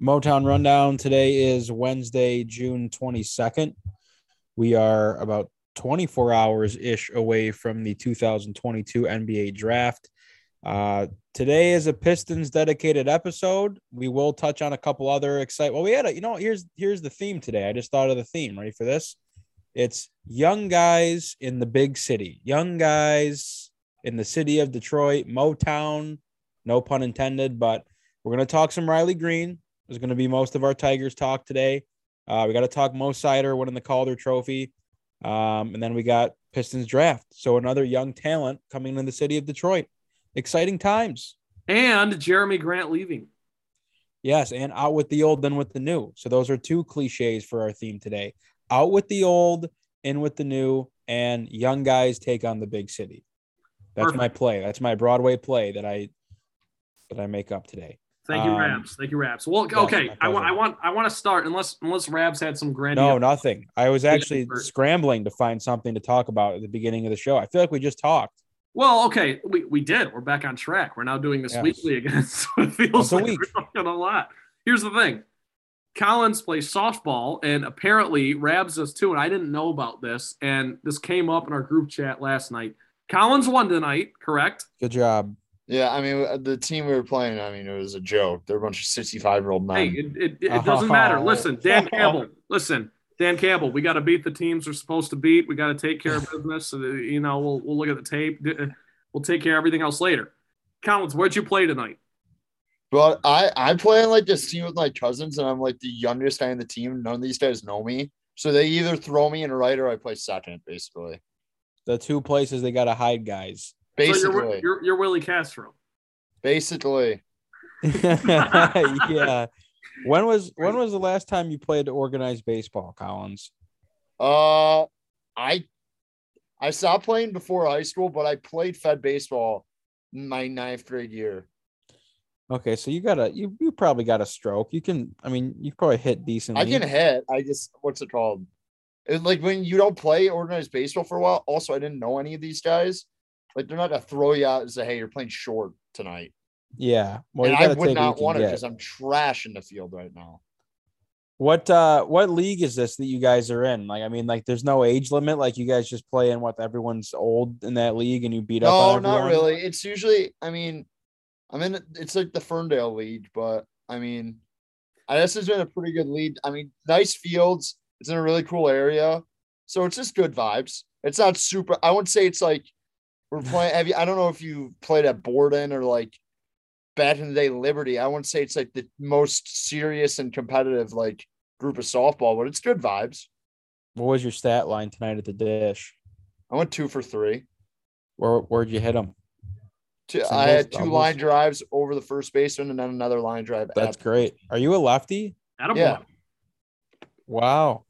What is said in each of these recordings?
Motown Rundown. Today is Wednesday, June 22nd. We are about 24 hours ish away from the 2022 NBA draft. Uh, today is a Pistons dedicated episode. We will touch on a couple other exciting. Well, we had a, you know, here's here's the theme today. I just thought of the theme. Ready for this? It's young guys in the big city, young guys in the city of Detroit, Motown. No pun intended, but we're gonna talk some Riley Greene. There's gonna be most of our Tigers talk today. Uh, we got to talk Mo Seider winning the Calder Trophy. Um, and then we got Pistons draft. So another young talent coming in the city of Detroit. Exciting times. And Jerami Grant leaving. Yes, and out with the old, then with the new. So those are two cliches for our theme today. Out with the old, in with the new, and young guys take on the big city. That's Perfect. my play. That's my Broadway play that I that I make up today. Thank you, um, Rabs. Thank you, Rabs. Well, okay. I want, I want, I want to start unless, unless Rabs had some grand. No, nothing. I was actually scrambling to find something to talk about at the beginning of the show. I feel like we just talked. Well, okay, we, we did. We're back on track. We're now doing this yes. weekly again. So it feels like week. we're talking a lot. Here's the thing. Collins plays softball, and apparently Rabs does too. And I didn't know about this, and this came up in our group chat last night. Collins won tonight, correct? Good job. Yeah, I mean uh, the team we were playing. I mean it was a joke. They're a bunch of sixty-five-year-old men. Hey, it, it, it doesn't matter. Listen, Dan Campbell. Listen, Dan Campbell. We got to beat the teams we're supposed to beat. We got to take care of business. So, you know, we'll we'll look at the tape. Uh, we'll take care of everything else later. Collins, where'd you play tonight? Well, I I play on like this team with my cousins, and I'm like the youngest guy in the team. None of these guys know me, so they either throw me in a right or I play second, basically. The two places they got to hide guys. Basically, so you're, you're, you're Willi Castro. Basically. yeah. When was when was the last time you played organized baseball, Collins? Uh, I I stopped playing before high school, but I played Fed baseball my ninth grade year. Okay, so you got a you you probably got a stroke. You can, I mean, you probably hit decently. I can hit. I just what's it called? It, like when you don't play organized baseball for a while. Also, I didn't know any of these guys. Like they're not gonna throw you out and say, "Hey, you're playing short tonight." Yeah, well, and I would not want it because I'm trash in the field right now. What uh what league is this that you guys are in? Like, I mean, like there's no age limit. Like you guys just play in what everyone's old in that league and you beat no, up. No, not really. It's usually, I mean, I'm in. It's like the Ferndale League, but I mean, I this has been a pretty good lead. I mean, nice fields. It's in a really cool area, so it's just good vibes. It's not super. I wouldn't say it's like we're playing. Have you? I don't know if you played at Borden or like back in the day Liberty. I wouldn't say it's like the most serious and competitive like group of softball, but it's good vibes. What was your stat line tonight at the dish? I went two for three. Where where'd you hit them? Two, I had two line drives over the first baseman and then another line drive. That's great. Are you a lefty? Attaboy. Yeah. Wow.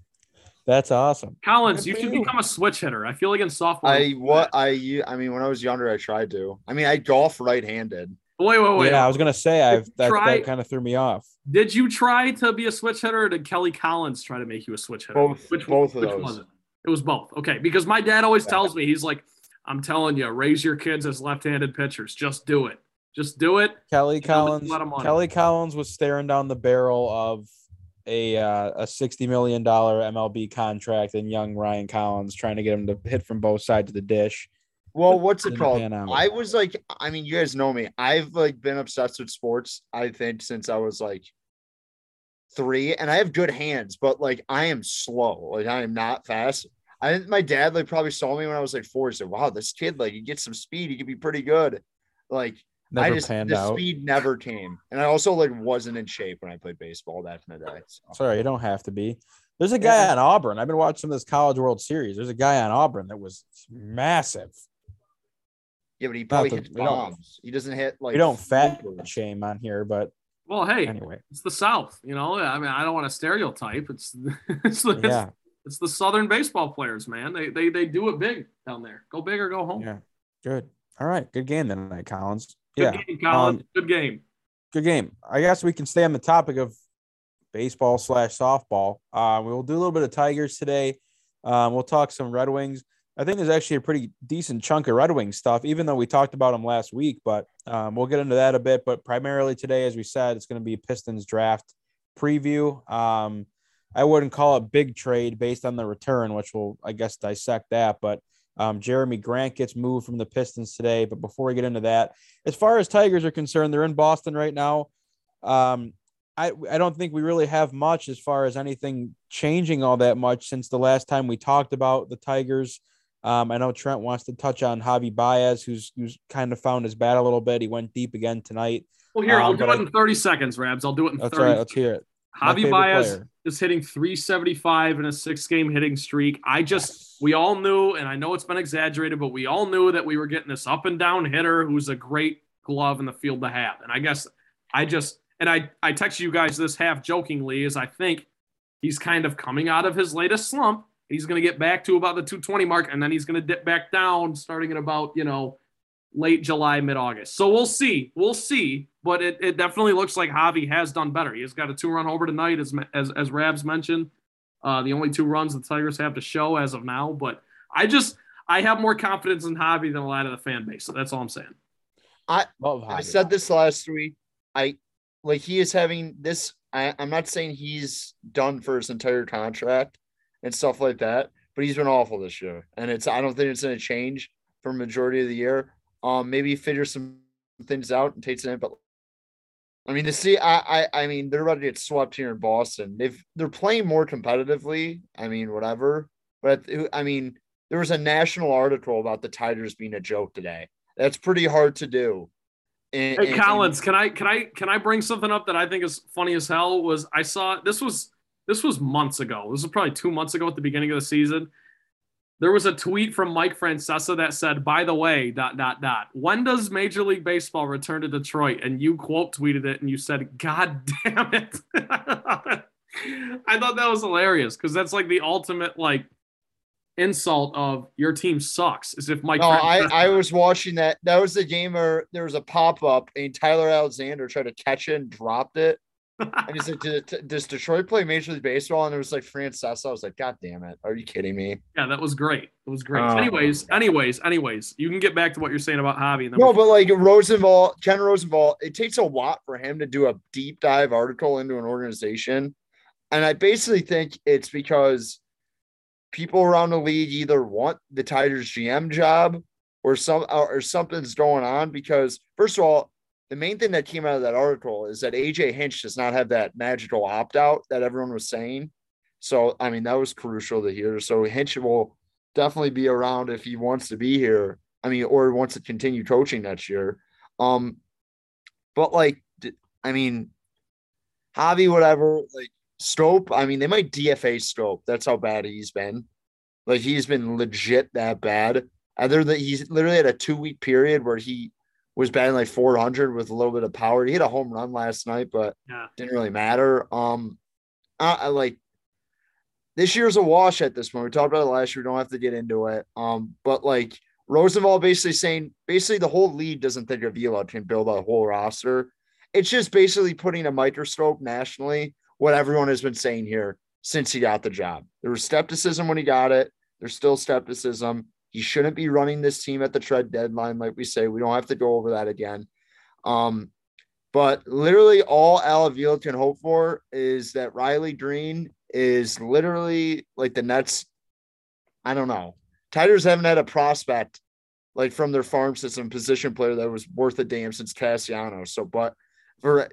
That's awesome. Collins, you should become a switch hitter. I feel like in softball. I what I you I mean when I was younger I tried to. I mean I golf right-handed. Wait, wait, wait. Yeah, I was gonna say I've that, that kind of threw me off. Did you try to be a switch hitter or did Kelly Collins try to make you a switch hitter? Both which both of which those. was it? It was both. Okay, because my dad always tells me he's like, I'm telling you, raise your kids as left-handed pitchers. Just do it. Just do it. Kelly Collins. Kelly Collins was staring down the barrel of a uh, a sixty million dollar MLB contract and young Ryan Collins trying to get him to hit from both sides of the dish. Well, what's it called? I was like, I mean, you guys know me. I've like been obsessed with sports. I think since I was like three, and I have good hands, but like I am slow. Like I am not fast. I think my dad like probably saw me when I was like four. He said, "Wow, this kid like he gets some speed. He could be pretty good." Like never I just the out. speed never came, and I also like wasn't in shape when I played baseball back in the day. So. Sorry, you don't have to be. There's a guy yeah. on Auburn. I've been watching this College World Series. There's a guy on Auburn that was massive. Yeah, but he probably hits bombs. He doesn't hit like. We don't fat shame on here, but well, hey, anyway, it's the South. You know, I mean, I don't want to stereotype. It's it's, it's, yeah. it's the Southern baseball players, man. They they they do it big down there. Go big or go home. Yeah, good. All right, good game tonight, Collins. Good yeah, game, Collins. Um, good game. Good game. I guess we can stay on the topic of baseball slash softball. Uh, we will do a little bit of Tigers today. Um, we'll talk some Red Wings. I think there's actually a pretty decent chunk of Red Wings stuff, even though we talked about them last week. But um, we'll get into that a bit. But primarily today, as we said, it's going to be Pistons draft preview. Um, I wouldn't call it big trade based on the return, which we'll, I guess, dissect that. But um, Jerami Grant gets moved from the Pistons today. But before we get into that, as far as Tigers are concerned, they're in Boston right now. Um, I, I don't think we really have much as far as anything changing all that much since the last time we talked about the Tigers. Um, I know Trent wants to touch on Javi Baez, who's who's kind of found his bat a little bit. He went deep again tonight. Well, here I'll um, do it I, in 30 seconds, Rabs. I'll do it in that's 30. Right, let's hear it. Javi Baez player. is hitting 375 in a six-game hitting streak. I just we all knew, and I know it's been exaggerated, but we all knew that we were getting this up and down hitter who's a great glove in the field to have. And I guess I just and I I text you guys this half jokingly is I think he's kind of coming out of his latest slump. He's going to get back to about the 220 mark, and then he's going to dip back down starting at about you know late July, mid August. So we'll see. We'll see. But it, it definitely looks like Javi has done better. He has got a two run homer tonight, as as as Rabs mentioned. Uh, the only two runs the Tigers have to show as of now. But I just I have more confidence in Javi than a lot of the fan base. So that's all I'm saying. I I said this last week. I like he is having this. I, I'm not saying he's done for his entire contract and stuff like that, but he's been awful this year, and it's I don't think it's going to change for majority of the year. Um, maybe figure some things out and takes it in, but I mean to see, I, I, I mean they're about to get swept here in Boston. They've they're playing more competitively. I mean whatever, but I mean there was a national article about the Tigers being a joke today. That's pretty hard to do. And, hey, and, Collins, and, can I can I can I bring something up that I think is funny as hell? Was I saw this was this was months ago. This was probably two months ago at the beginning of the season. There was a tweet from Mike Francesa that said, "By the way, dot dot dot. When does Major League Baseball return to Detroit?" And you quote tweeted it and you said, "God damn it." I thought that was hilarious because that's like the ultimate like insult of your team sucks as if Mike. No, I, I was watching that. That was the game where there was a pop up and Tyler Alexander tried to catch it and dropped it. And he's like, "Does Detroit play Major League Baseball?" And it was like Francesa. I was like, "God damn it! Are you kidding me?" Yeah, that was great. It was great. Oh, anyways, anyways, anyways, you can get back to what you're saying about Javi. No, but like Rosenthal, Ken Rosenthal, it takes a lot for him to do a deep dive article into an organization, and I basically think it's because people around the league either want the Tigers GM job or some or something's going on because first of all, the main thing that came out of that article is that AJ Hinch does not have that magical opt out that everyone was saying. So I mean that was crucial to hear. So Hinch will definitely be around if he wants to be here. I mean, or wants to continue coaching next year. Um, but like, I mean, Javi, whatever, like Strop, I mean, they might DFA Schoop. That's how bad he's been. Like he's been legit that bad. Other than he's literally had a two week period where he was batting like 400 with a little bit of power. He hit a home run last night, but yeah. didn't really matter. Um, I, I, like this year's a wash at this point. We talked about it last year. We don't have to get into it. Um, but like Rosenthal basically saying, basically the whole league doesn't think Avila can build a whole roster. It's just basically putting a microscope nationally what everyone has been saying here since he got the job. There was skepticism when he got it. There's still skepticism. He shouldn't be running this team at the trade deadline, like we say. We don't have to go over that again. Um, but literally, all Al Avila can hope for is that Riley Greene is literally like the Nets. I don't know. Tigers haven't had a prospect like from their farm system position player that was worth a damn since Cassiano. So, but for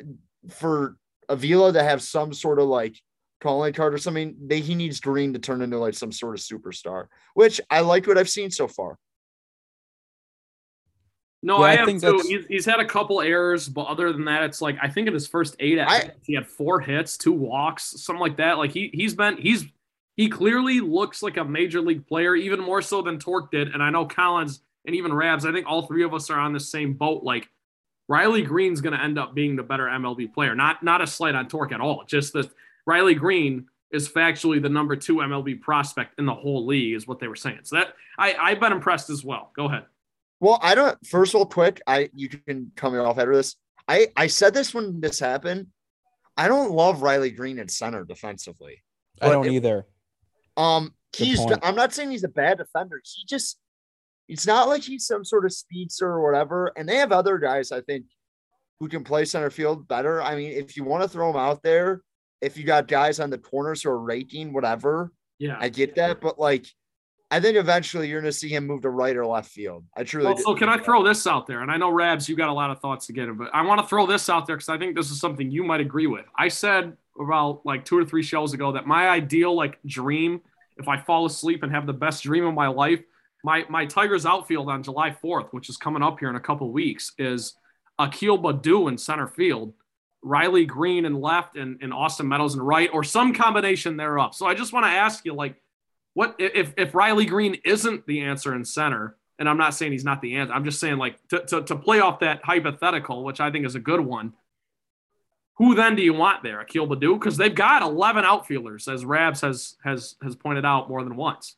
for Avila to have some sort of like calling card or something, they, he needs Greene to turn into like some sort of superstar, which I like what I've seen so far. No, yeah, I, I think too. He's, he's, had a couple errors, but other than that, it's like I think in his first eight, I, he had four hits, two walks, something like that. Like he he's been he's he clearly looks like a major league player, even more so than Tork did. And I know Collins and even Rabs, I think all three of us are on the same boat. Like Riley Greene's going to end up being the better MLB player. Not not a slight on Tork at all. Just that Riley Greene is factually the number two MLB prospect in the whole league, is what they were saying. So that I I've been impressed as well. Go ahead. Well, I don't. First of all, quick, I you can cut me off after this. I I said this when this happened. I don't love Riley Greene at center defensively. I don't it, either. Um, he's. I'm not saying he's a bad defender. He just it's not like he's some sort of speedster or whatever. And they have other guys, I think, who can play center field better. I mean, if you want to throw him out there, if you got guys on the corners who are raking, whatever. Yeah. I get that. But like, I think eventually you're going to see him move to right or left field. I truly. Well, so can I throw this out there? And I know Rabs, you got a lot of thoughts to get it, but I want to throw this out there because I think this is something you might agree with. I said about like two or three shows ago that my ideal like dream, if I fall asleep and have the best dream of my life, my my Tigers outfield on July 4th, which is coming up here in a couple weeks, is Akil Baddoo in center field, Riley Greene and left, and, and Austin Meadows and right, or some combination thereof. So I just want to ask you, like, what if if Riley Greene isn't the answer in center? And I'm not saying he's not the answer. I'm just saying, like, to, to, to play off that hypothetical, which I think is a good one. Who then do you want there, Akil Baddoo? Because they've got 11 outfielders, as Rabs has has has pointed out more than once.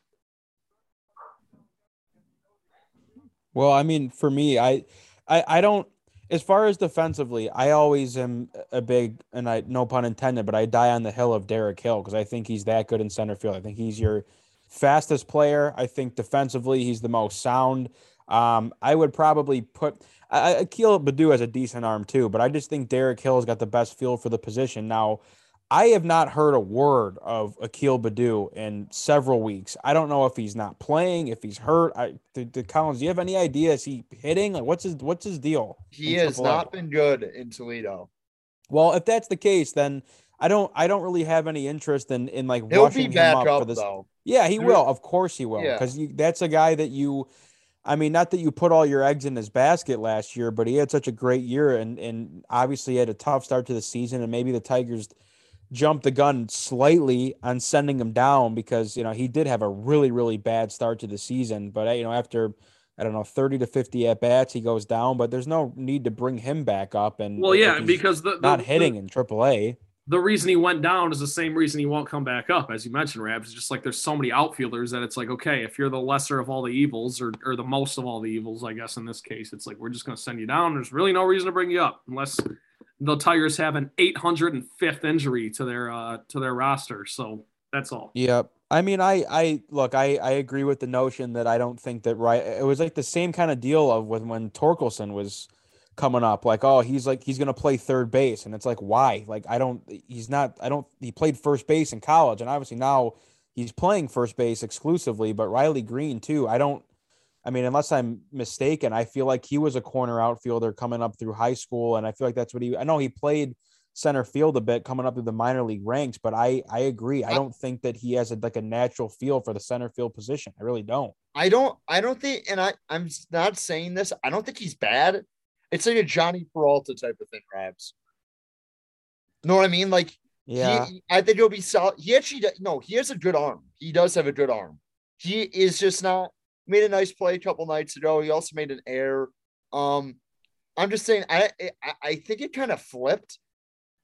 Well, I mean, for me, I, I, I don't. As far as defensively, I always am a big, and I no pun intended, but I die on the hill of Derek Hill because I think he's that good in center field. I think he's your fastest player. I think defensively, he's the most sound. Um, I would probably put I, Akil Baddoo has a decent arm too, but I just think Derek Hill's got the best feel for the position. Now, I have not heard a word of Akil Baddoo in several weeks. I don't know if he's not playing, if he's hurt. I the, the Collins, do you have any idea? Is he hitting? Like what's his what's his deal? He has not been good in Toledo. Well, if that's the case, then I don't I don't really have any interest in in like He'll rushing him up, up, for this. Though. Yeah, he will. Of course he will. Because yeah. that's a guy that you I mean, not that you put all your eggs in his basket last year, but he had such a great year and and obviously had a tough start to the season and maybe the Tigers jumped the gun slightly on sending him down because you know he did have a really really bad start to the season. But uh, you know after I don't know 30 to 50 at bats he goes down but there's no need to bring him back up and well yeah because the, the not hitting the, in AAA the reason he went down is the same reason he won't come back up as you mentioned Rabs it's just like there's so many outfielders that it's like okay if you're the lesser of all the evils or, or the most of all the evils I guess in this case it's like we're just going to send you down. There's really no reason to bring you up unless the Tigers have an 805th injury to their uh, to their roster. So that's all. Yep. I mean, I I look, I I agree with the notion that I don't think that right. It was like the same kind of deal of when when Torkelson was coming up, like oh he's like he's gonna play third base, and it's like why? Like I don't. He's not. I don't. He played first base in college, and obviously now he's playing first base exclusively. But Riley Greene too. I don't. I mean, unless I'm mistaken, I feel like he was a corner outfielder coming up through high school, and I feel like that's what he. I know he played center field a bit coming up through the minor league ranks, but I I agree. I don't think that he has a, like a natural feel for the center field position. I really don't. I don't. I don't think, and I I'm not saying this. I don't think he's bad. It's like a Jhonny Peralta type of thing, Rabs. Know what I mean? Like, yeah, he, I think he'll be solid. He actually, no, he has a good arm. He does have a good arm. He is just not made a nice play a couple nights ago. He also made an error. Um, I'm just saying, I I, I think it kind of flipped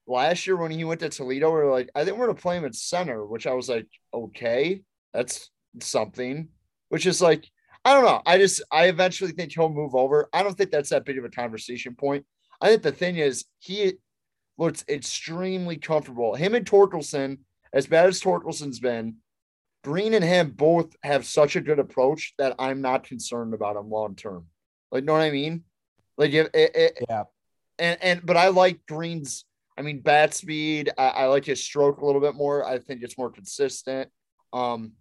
last year when he went to Toledo. We are like, I think we're gonna play him at center, which I was like, okay, that's something. Which is like, I don't know. I just I eventually think he'll move over. I don't think that's that big of a conversation point. I think the thing is he looks extremely comfortable. Him and Torkelson, as bad as Torkelson's been, Greene and him both have such a good approach that I'm not concerned about him long term. Like, know what I mean? Like, it, it, yeah. And and but I like Greene's. I mean, bat speed. I, I like his stroke a little bit more. I think it's more consistent. Um,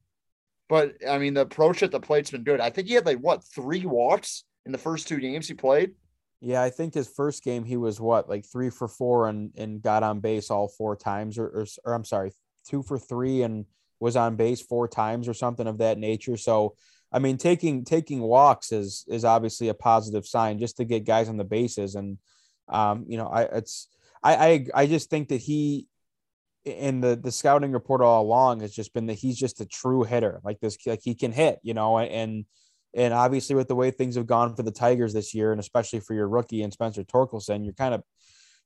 but I mean, the approach at the plate's been good. I think he had like what three walks in the first two games he played. Yeah, I think his first game he was what like three for four and and got on base all four times, or or, or I'm sorry, two for three and was on base four times or something of that nature. So, I mean, taking taking walks is is obviously a positive sign just to get guys on the bases. And um, you know, I it's I I I just think that he in the the scouting report all along has just been that he's just a true hitter. Like this, like he can hit, you know, and and obviously with the way things have gone for the Tigers this year, and especially for your rookie and Spencer Torkelson, you're kind of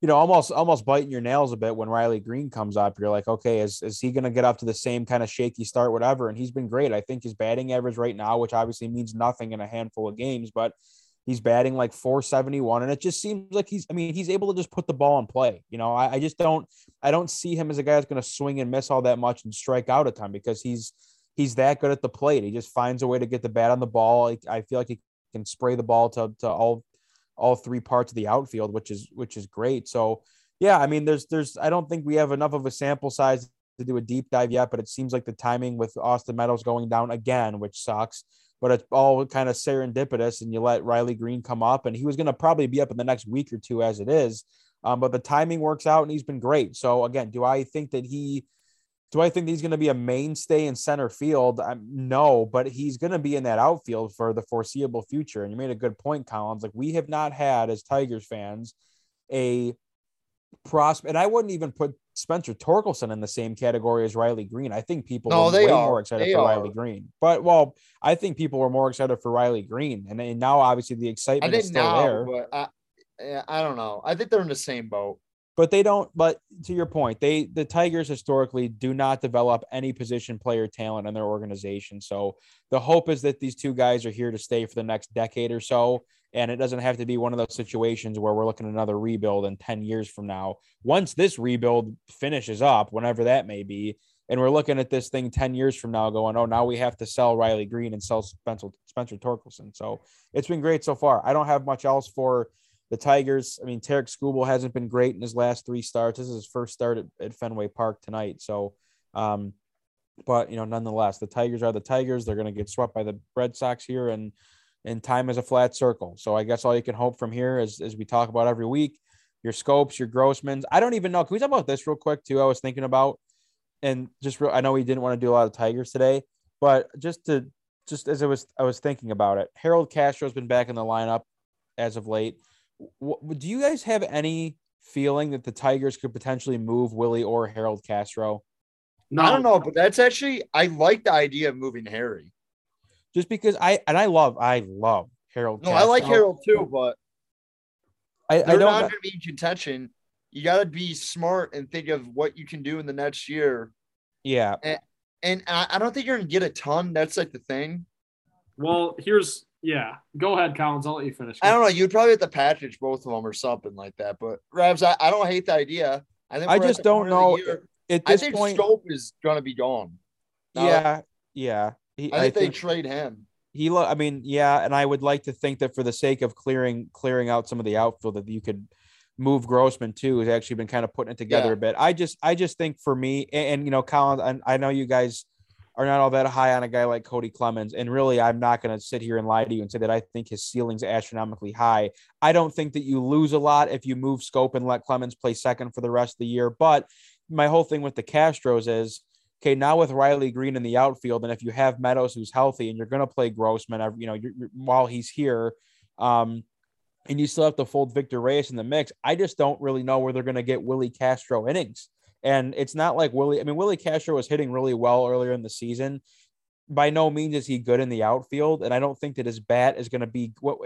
you know, almost almost biting your nails a bit when Riley Greene comes up. You're like, okay, is, is he going to get up to the same kind of shaky start, whatever? And he's been great. I think his batting average right now, which obviously means nothing in a handful of games, but he's batting like 471. And it just seems like he's, I mean, he's able to just put the ball in play. You know, I, I just don't, I don't see him as a guy that's going to swing and miss all that much and strike out a ton because he's, he's that good at the plate. He just finds a way to get the bat on the ball. I, I feel like he can spray the ball to, to all all three parts of the outfield, which is which is great. So yeah, I mean, there's there's I don't think we have enough of a sample size to do a deep dive yet, but it seems like the timing with Austin Meadows going down again, which sucks. But it's all kind of serendipitous, and you let Riley Greene come up, and he was going to probably be up in the next week or two as it is. Um, but the timing works out, and he's been great. So again, do I think that he? Do I think he's going to be a mainstay in center field? Um, no, but he's going to be in that outfield for the foreseeable future. And you made a good point, Collins. Like we have not had as Tigers fans a prospect, and I wouldn't even put Spencer Torkelson in the same category as Riley Greene. I think people no, they way are. more excited they for are. Riley Greene. But well, I think people were more excited for Riley Greene, and, and now obviously the excitement is still now, there. But I, I don't know. I think they're in the same boat. But they don't. But to your point, they the Tigers historically do not develop any position player talent in their organization. So the hope is that these two guys are here to stay for the next decade or so and it doesn't have to be one of those situations where we're looking at another rebuild in 10 years from now. Once this rebuild finishes up, whenever that may be, and we're looking at this thing 10 years from now going, oh, now we have to sell Riley Greene and sell Spencer, Spencer Torkelson. So it's been great so far. I don't have much else for the Tigers. I mean, Tarek Skubal hasn't been great in his last three starts. This is his first start at, at Fenway Park tonight. So, um, but you know, nonetheless, the Tigers are the Tigers. They're going to get swept by the Red Sox here, and and time is a flat circle. So I guess all you can hope from here is, as we talk about every week, your Schoops, your Grossmans. I don't even know. Can we talk about this real quick too? I was thinking about, and just real, I know we didn't want to do a lot of Tigers today, but just to just as I was I was thinking about it, Harold Castro's been back in the lineup as of late. What, do you guys have any feeling that the Tigers could potentially move Willi or Harold Castro? No. I don't know, but that's actually I like the idea of moving Harry just because I and I love I love Harold. No, Castro. I like Harold too, but I, I don't not going to be in contention. You got to be smart and think of what you can do in the next year. Yeah, and, and I don't think you're going to get a ton. That's like the thing. Well, here's yeah. Go ahead, Collins. I'll let you finish. I don't know. You'd probably have to package both of them or something like that. But Rabs, I, I don't hate the idea. I think I just don't know. At this I think point, Schoop is going to be gone. Now, yeah, yeah. He, I, think I think they trade him. He, lo- I mean, yeah, and I would like to think that for the sake of clearing clearing out some of the outfield, that you could move Grossman too. Has actually been kind of putting it together yeah. a bit. I just, I just think for me, and, and you know, Collins, I, I know you guys are not all that high on a guy like Cody Clemens. And really, I'm not going to sit here and lie to you and say that I think his ceiling's astronomically high. I don't think that you lose a lot if you move Schoop and let Clemens play second for the rest of the year. But my whole thing with the Castros is okay, now with Riley Greene in the outfield, and if you have Meadows who's healthy and you're going to play Grossman, you know, you're, you're, while he's here, um, and you still have to fold Victor Reyes in the mix, I just don't really know where they're going to get Willi Castro innings. And it's not like Willi, I mean, Willi Castro was hitting really well earlier in the season. By no means is he good in the outfield. And I don't think that his bat is going to be what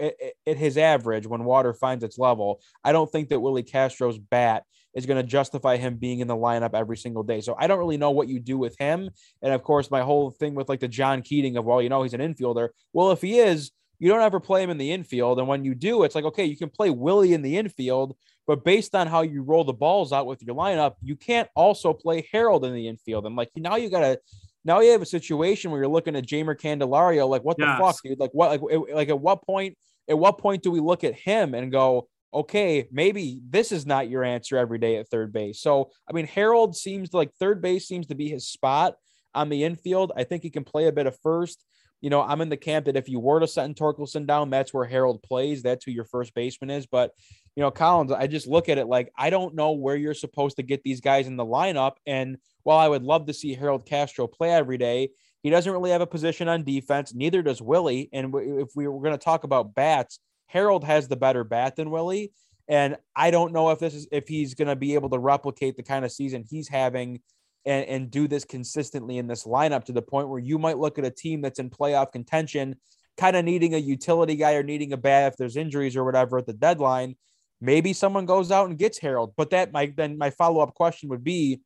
at his average when water finds its level. I don't think that Willi Castro's bat is going to justify him being in the lineup every single day. So I don't really know what you do with him. And of course, my whole thing with like the John Keating of, well, you know, he's an infielder. Well, if he is, you don't ever play him in the infield. And when you do, it's like, okay, you can play Willi in the infield, but based on how you roll the balls out with your lineup, you can't also play Harold in the infield. And like now you got to, now you have a situation where you're looking at Jeimer Candelario, like what yes. the fuck, dude? Like what, like, like at what point, at what point do we look at him and go, okay, maybe this is not your answer every day at third base. So, I mean, Harold seems like third base seems to be his spot on the infield. I think he can play a bit of first. You know, I'm in the camp that if you were to send Torkelson down, that's where Harold plays. That's who your first baseman is. But, you know, Collins, I just look at it like I don't know where you're supposed to get these guys in the lineup. And while I would love to see Harold Castro play every day, he doesn't really have a position on defense. Neither does Willi. And if we were going to talk about bats, Harold has the better bat than Willi. And I don't know if this is if he's going to be able to replicate the kind of season he's having and, and do this consistently in this lineup to the point where you might look at a team that's in playoff contention, kind of needing a utility guy or needing a bat if there's injuries or whatever at the deadline. Maybe someone goes out and gets Harold. But that might then my follow-up question would be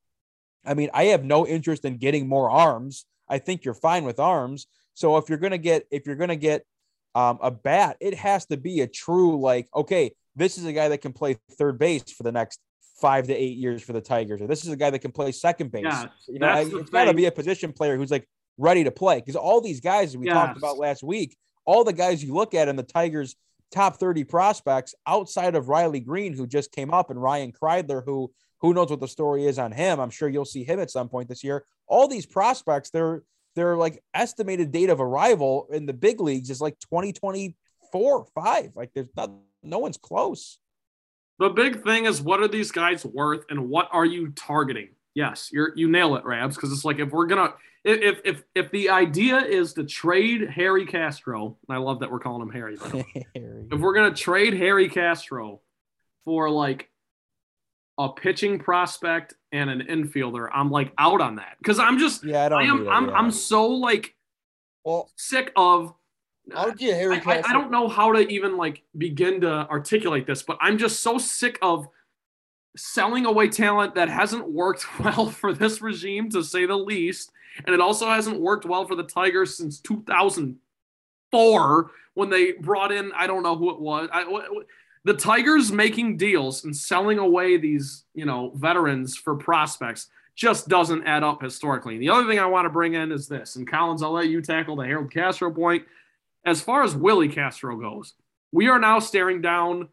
I mean, I have no interest in getting more arms. I think you're fine with arms. So if you're gonna get if you're gonna get um, a bat, it has to be a true like, okay, this is a guy that can play third base for the next five to eight years for the Tigers, or this is a guy that can play second base. Yeah, you know, it's got to be a position player who's like ready to play because all these guys we yes. talked about last week, all the guys you look at in the Tigers top 30 prospects outside of Riley Greene, who just came up, and Ryan Kreidler, who who knows what the story is on him. I'm sure you'll see him at some point this year. All these prospects, they're they're like estimated date of arrival in the big leagues is like 2024, five. Like there's not no one's close. The big thing is what are these guys worth and what are you targeting? Yes, you're you nail it, Rabs, because it's like if we're gonna if if if the idea is to trade Harry Castro, and I love that we're calling him Harry, Harry. if we're gonna trade Harry Castro for like a pitching prospect and an infielder, I'm like out on that. Because I'm just yeah I don't I am I'm, I'm so like well sick of I'll get Harry I, I, I don't know how to even like begin to articulate this, but I'm just so sick of selling away talent that hasn't worked well for this regime, to say the least. And it also hasn't worked well for the Tigers since 2004 when they brought in, I don't know who it was. I, the Tigers making deals and selling away these, you know, veterans for prospects just doesn't add up historically. And the other thing I want to bring in is this, and Collins, I'll let you tackle the Harold Castro point. As far as Willi Castro goes, we are now staring down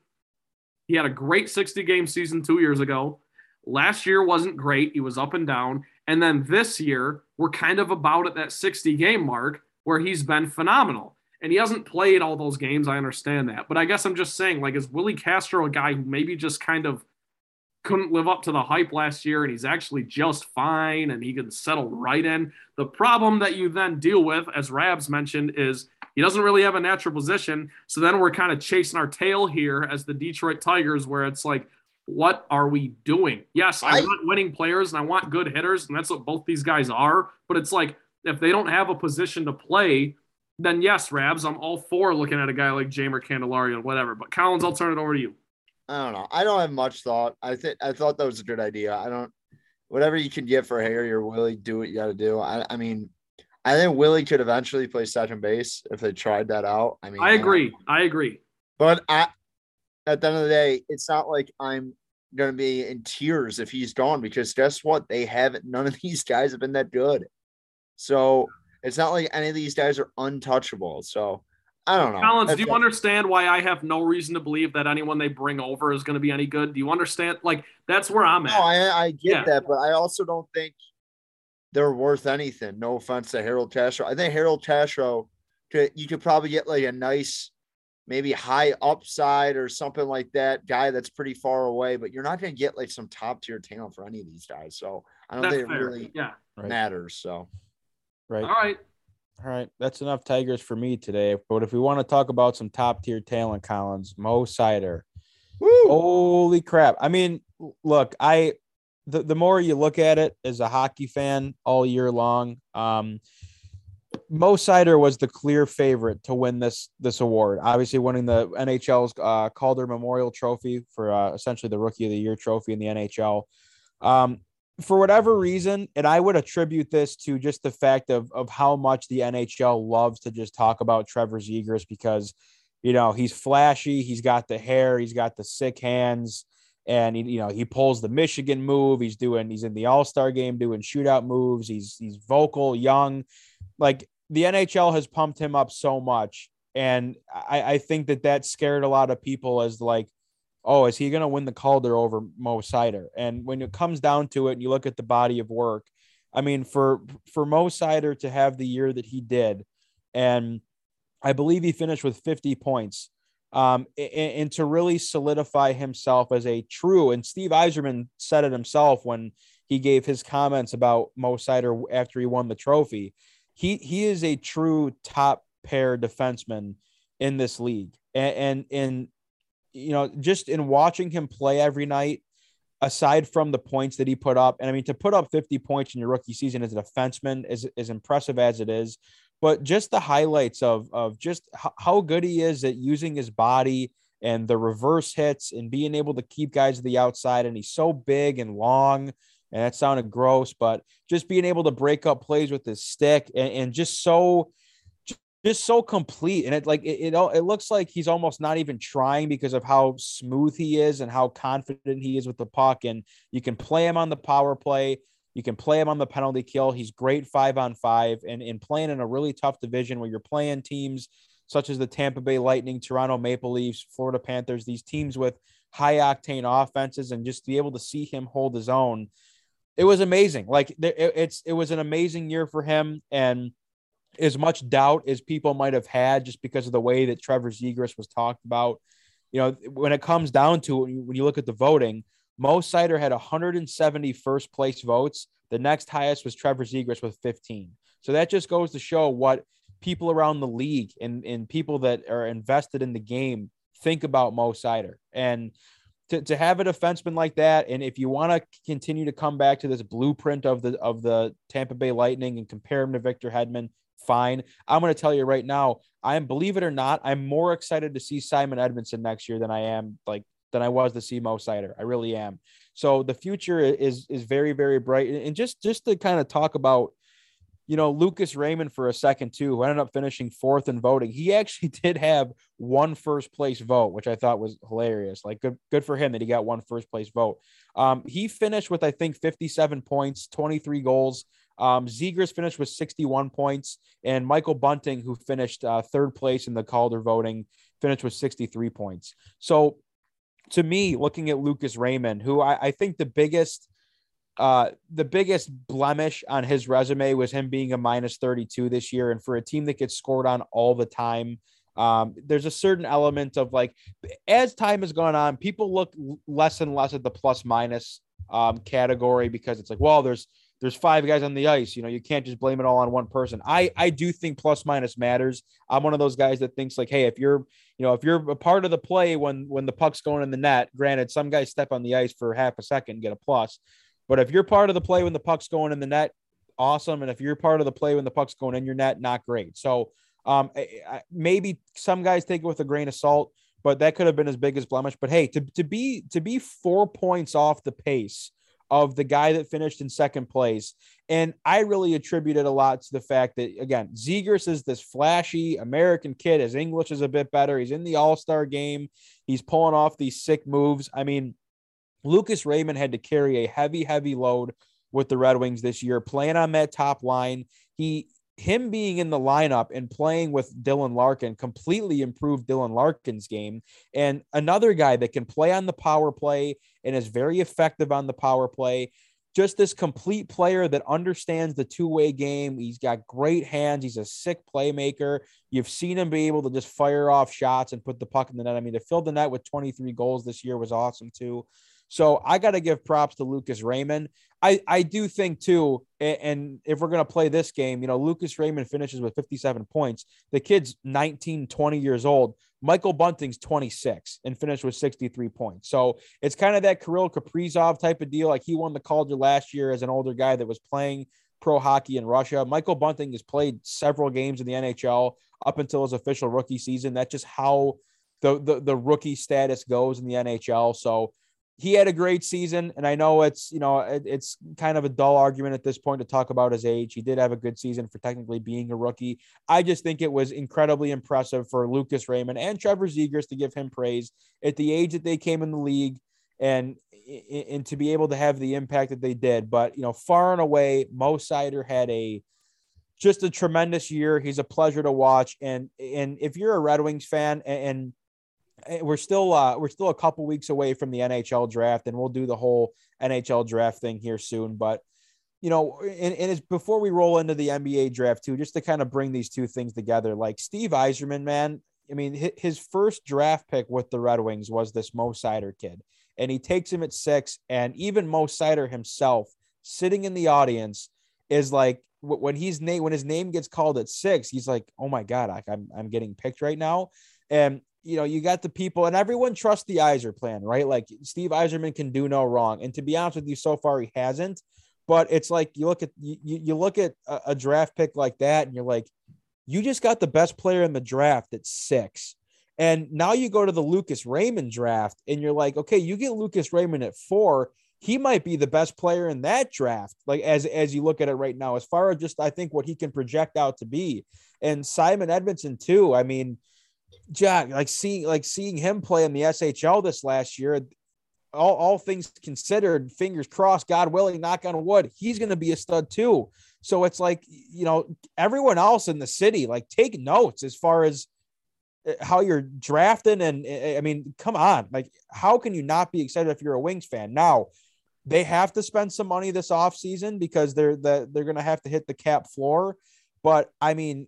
he had a great 60 game season two years ago. Last year wasn't great. He was up and down. And then this year, we're kind of about at that 60 game mark where he's been phenomenal. And he hasn't played all those games. I understand that. But I guess I'm just saying, like, is Willi Castro a guy who maybe just kind of couldn't live up to the hype last year and he's actually just fine and he can settle right in? The problem that you then deal with, as Rabs mentioned, is he doesn't really have a natural position. So then we're kind of chasing our tail here as the Detroit Tigers, where it's like, what are we doing? Yes, I, I want winning players and I want good hitters, and that's what both these guys are. But it's like if they don't have a position to play, then yes, Rabs, I'm all for looking at a guy like Jeimer Candelario or whatever. But Collins, I'll turn it over to you. I don't know. I don't have much thought. I think I thought that was a good idea. I don't. Whatever you can get for Harry or Willi, do what you got to do. I, I mean, I think Willi could eventually play second base if they tried that out. I mean, I agree. I, I agree. But I, at the end of the day, it's not like I'm going to be in tears if he's gone because guess what? They haven't, none of these guys have been that good. So it's not like any of these guys are untouchable. So I don't know. Collins, That's do you understand why I have no reason to believe that anyone they bring over is going to be any good? Do you understand? Like, that's where I'm at. No, I, I get yeah. that, but I also don't think they're worth anything. No offense to Harold Castro. I think Harold Castro, could, you could probably get like a nice, maybe high upside or something like that guy that's pretty far away, but you're not going to get like some top tier talent for any of these guys. So I don't that's think fair. it really yeah. matters. So, right. All right. All right. That's enough Tigers for me today. But if we want to talk about some top tier talent, Collins, Mo Seider. Woo! Holy crap. I mean, look, I the, the more you look at it as a hockey fan all year long, um, Mo Seider was the clear favorite to win this this award. Obviously, winning the NHL's uh, Calder Memorial Trophy for uh, essentially the Rookie of the Year trophy in the NHL. Um, for whatever reason, and I would attribute this to just the fact of of how much the NHL loves to just talk about Trevor Zegras because, you know, he's flashy, he's got the hair, he's got the sick hands and he, you know he pulls the Michigan move. He's doing he's in the All Star game doing shootout moves. He's he's vocal, young, like the NHL has pumped him up so much, and I, I think that that scared a lot of people as like, oh, is he going to win the Calder over Mo Seider? And when it comes down to it, and you look at the body of work, I mean, for for Mo Seider to have the year that he did, and I believe he finished with 50 points um, and, and, to really solidify himself as a true. And Steve Yzerman said it himself when he gave his comments about Mo Seider after he won the trophy. He he is a true top pair defenseman in this league, and and, and you know just in watching him play every night. Aside from the points that he put up, and I mean to put up 50 points in your rookie season as a defenseman is as impressive as it is, but just the highlights of of just how good he is at using his body and the reverse hits and being able to keep guys to the outside. And he's so big and long. And that sounded gross, but just being able to break up plays with his stick and, and just so just so complete and it like it, it it looks like he's almost not even trying because of how smooth he is and how confident he is with the puck and you can play him on the power play you can play him on the penalty kill. He's great five on five and, and playing in a really tough division where you're playing teams such as the Tampa Bay Lightning, Toronto Maple Leafs, Florida Panthers, these teams with high octane offenses, and just be able to see him hold his own. It was amazing. Like it's it was an amazing year for him, and as much doubt as people might have had just because of the way that Trevor Zegras was talked about, you know, when it comes down to it, when you look at the voting, Mo Seider had 170 first place votes. The next highest was Trevor Zegras with 15. So that just goes to show what people around the league and, and people that are invested in the game think about Mo Seider. And to, to have a defenseman like that, and if you want to continue to come back to this blueprint of the of the Tampa Bay Lightning and compare him to Victor Hedman, fine. I'm going to tell you right now, I'm believe it or not, I'm more excited to see Simon Edvinsson next year than I am like than I was to see Mo Seider. I really am. So the future is is very very bright. And just just to kind of talk about you know, Lucas Raymond for a second too, who ended up finishing fourth in voting. He actually did have one first place vote, which I thought was hilarious. Like good, good for him that he got one first place vote. Um, he finished with I think 57 points, 23 goals. Um, Zegras finished with 61 points, and Michael Bunting, who finished uh, third place in the Calder voting, finished with 63 points. So, to me, looking at Lucas Raymond, who I, I think the biggest uh, the biggest blemish on his resume was him being a minus 32 this year. And for a team that gets scored on all the time, um, there's a certain element of like, as time has gone on, people look less and less at the plus minus um, category because it's like, well, there's there's five guys on the ice. You know, you can't just blame it all on one person. I I do think plus minus matters. I'm one of those guys that thinks like, hey, if you're you know if you're a part of the play when when the puck's going in the net, granted, some guys step on the ice for half a second get a plus. But if you're part of the play when the puck's going in the net, awesome. And if you're part of the play when the puck's going in your net, not great. So um, maybe some guys take it with a grain of salt, but that could have been his biggest blemish. But hey, to, to be to be four points off the pace of the guy that finished in second place. And I really attributed a lot to the fact that, again, Zegras is this flashy American kid. His English is a bit better. He's in the All Star game. He's pulling off these sick moves. I mean, Lucas Raymond had to carry a heavy, heavy load with the Red Wings this year, playing on that top line. He him being in the lineup and playing with Dylan Larkin completely improved Dylan Larkin's game. And another guy that can play on the power play and is very effective on the power play. Just this complete player that understands the two way game. He's got great hands. He's a sick playmaker. You've seen him be able to just fire off shots and put the puck in the net. I mean, to fill the net with 23 goals this year was awesome too. So I got to give props to Lucas Raymond. I, I do think too, and if we're going to play this game, you know, Lucas Raymond finishes with 57 points. The kid's 19, 20 years old. Michael Bunting's 26 and finished with 63 points. So it's kind of that Kirill Kaprizov type of deal. Like he won the Calder last year as an older guy that was playing pro hockey in Russia. Michael Bunting has played several games in the NHL up until his official rookie season. That's just how the, the, the rookie status goes in the NHL. So he had a great season, and I know it's you know it, it's kind of a dull argument at this point to talk about his age. He did have a good season for technically being a rookie. I just think it was incredibly impressive for Lucas Raymond and Trevor Zegras to give him praise at the age that they came in the league, and and to be able to have the impact that they did. But you know, far and away, Mo Seider had a just a tremendous year. He's a pleasure to watch, and and if you're a Red Wings fan and Eh, we're still uh, we're still a couple weeks away from the NHL draft, and we'll do the whole NHL draft thing here soon. But you know, and, and it's before we roll into the NBA draft too, just to kind of bring these two things together. Like Steve Yzerman, man, I mean, his first draft pick with the Red Wings was this Mo Seider kid, and he takes him at six. And even Mo Seider himself, sitting in the audience, is like when he's name when his name gets called at six, he's like, "Oh my god, I, I'm I'm getting picked right now." And you know, you got the people, and everyone trusts the Yzer plan, right? Like Steve Yzerman can do no wrong, and to be honest with you, so far he hasn't. But it's like you look at you, you look at a, a draft pick like that, and you're like, you just got the best player in the draft at six. And now you go to the Lucas Raymond draft, and you're like, okay, you get Lucas Raymond at four. He might be the best player in that draft, like as as you look at it right now, as far as just I think what he can project out to be. And Simon Edvinsson, too. I mean, Jack, like seeing like seeing him play in the SHL this last year, all, all things considered, fingers crossed, God willing, knock on wood, he's going to be a stud too. So it's like, you know, everyone else in the city, like take notes as far as uh, how you're drafting. And I mean, come on, like, how can you not be excited if you're a Wings fan? Now, they have to spend some money this offseason because they're the, they're going to have to hit the cap floor. But I mean,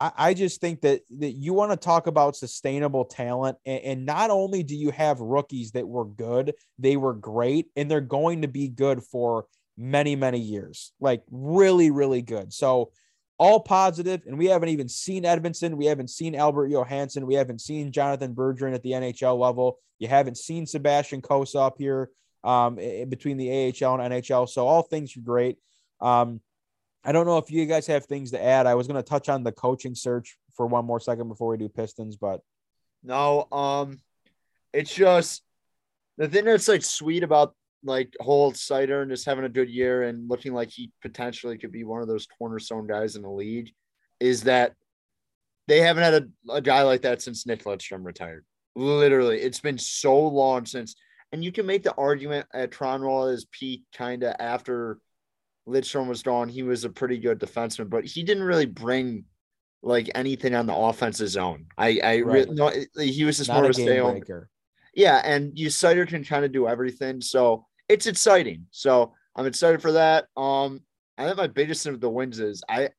I, I just think that that you want to talk about sustainable talent, and, and not only do you have rookies that were good, they were great, and they're going to be good for many, many years, like really, really good. So all positive, and we haven't even seen Edvinsson, we haven't seen Albert Johansson, we haven't seen Jonathan Berggren at the NHL level. You haven't seen Sebastian Cossa up here um, in between the AHL and NHL. So all things are great. Um, I don't know if you guys have things to add. I was going to touch on the coaching search for one more second before we do Pistons, but no, um, it's just the thing that's like sweet about like whole Seider and just having a good year and looking like he potentially could be one of those cornerstone guys in the league is that they haven't had a, a guy like that since Nick Lidstrom retired. Literally, it's been so long since, and you can make the argument at Kronwall is peak kind of after Lidstrom was gone, he was a pretty good defenseman, but he didn't really bring like anything on the offensive zone. I I right. no, he was just Not more of a stay home. Yeah, and you Seider can kind of do everything, so it's exciting. So I'm excited for that. Um, I think my biggest thing with the wins is I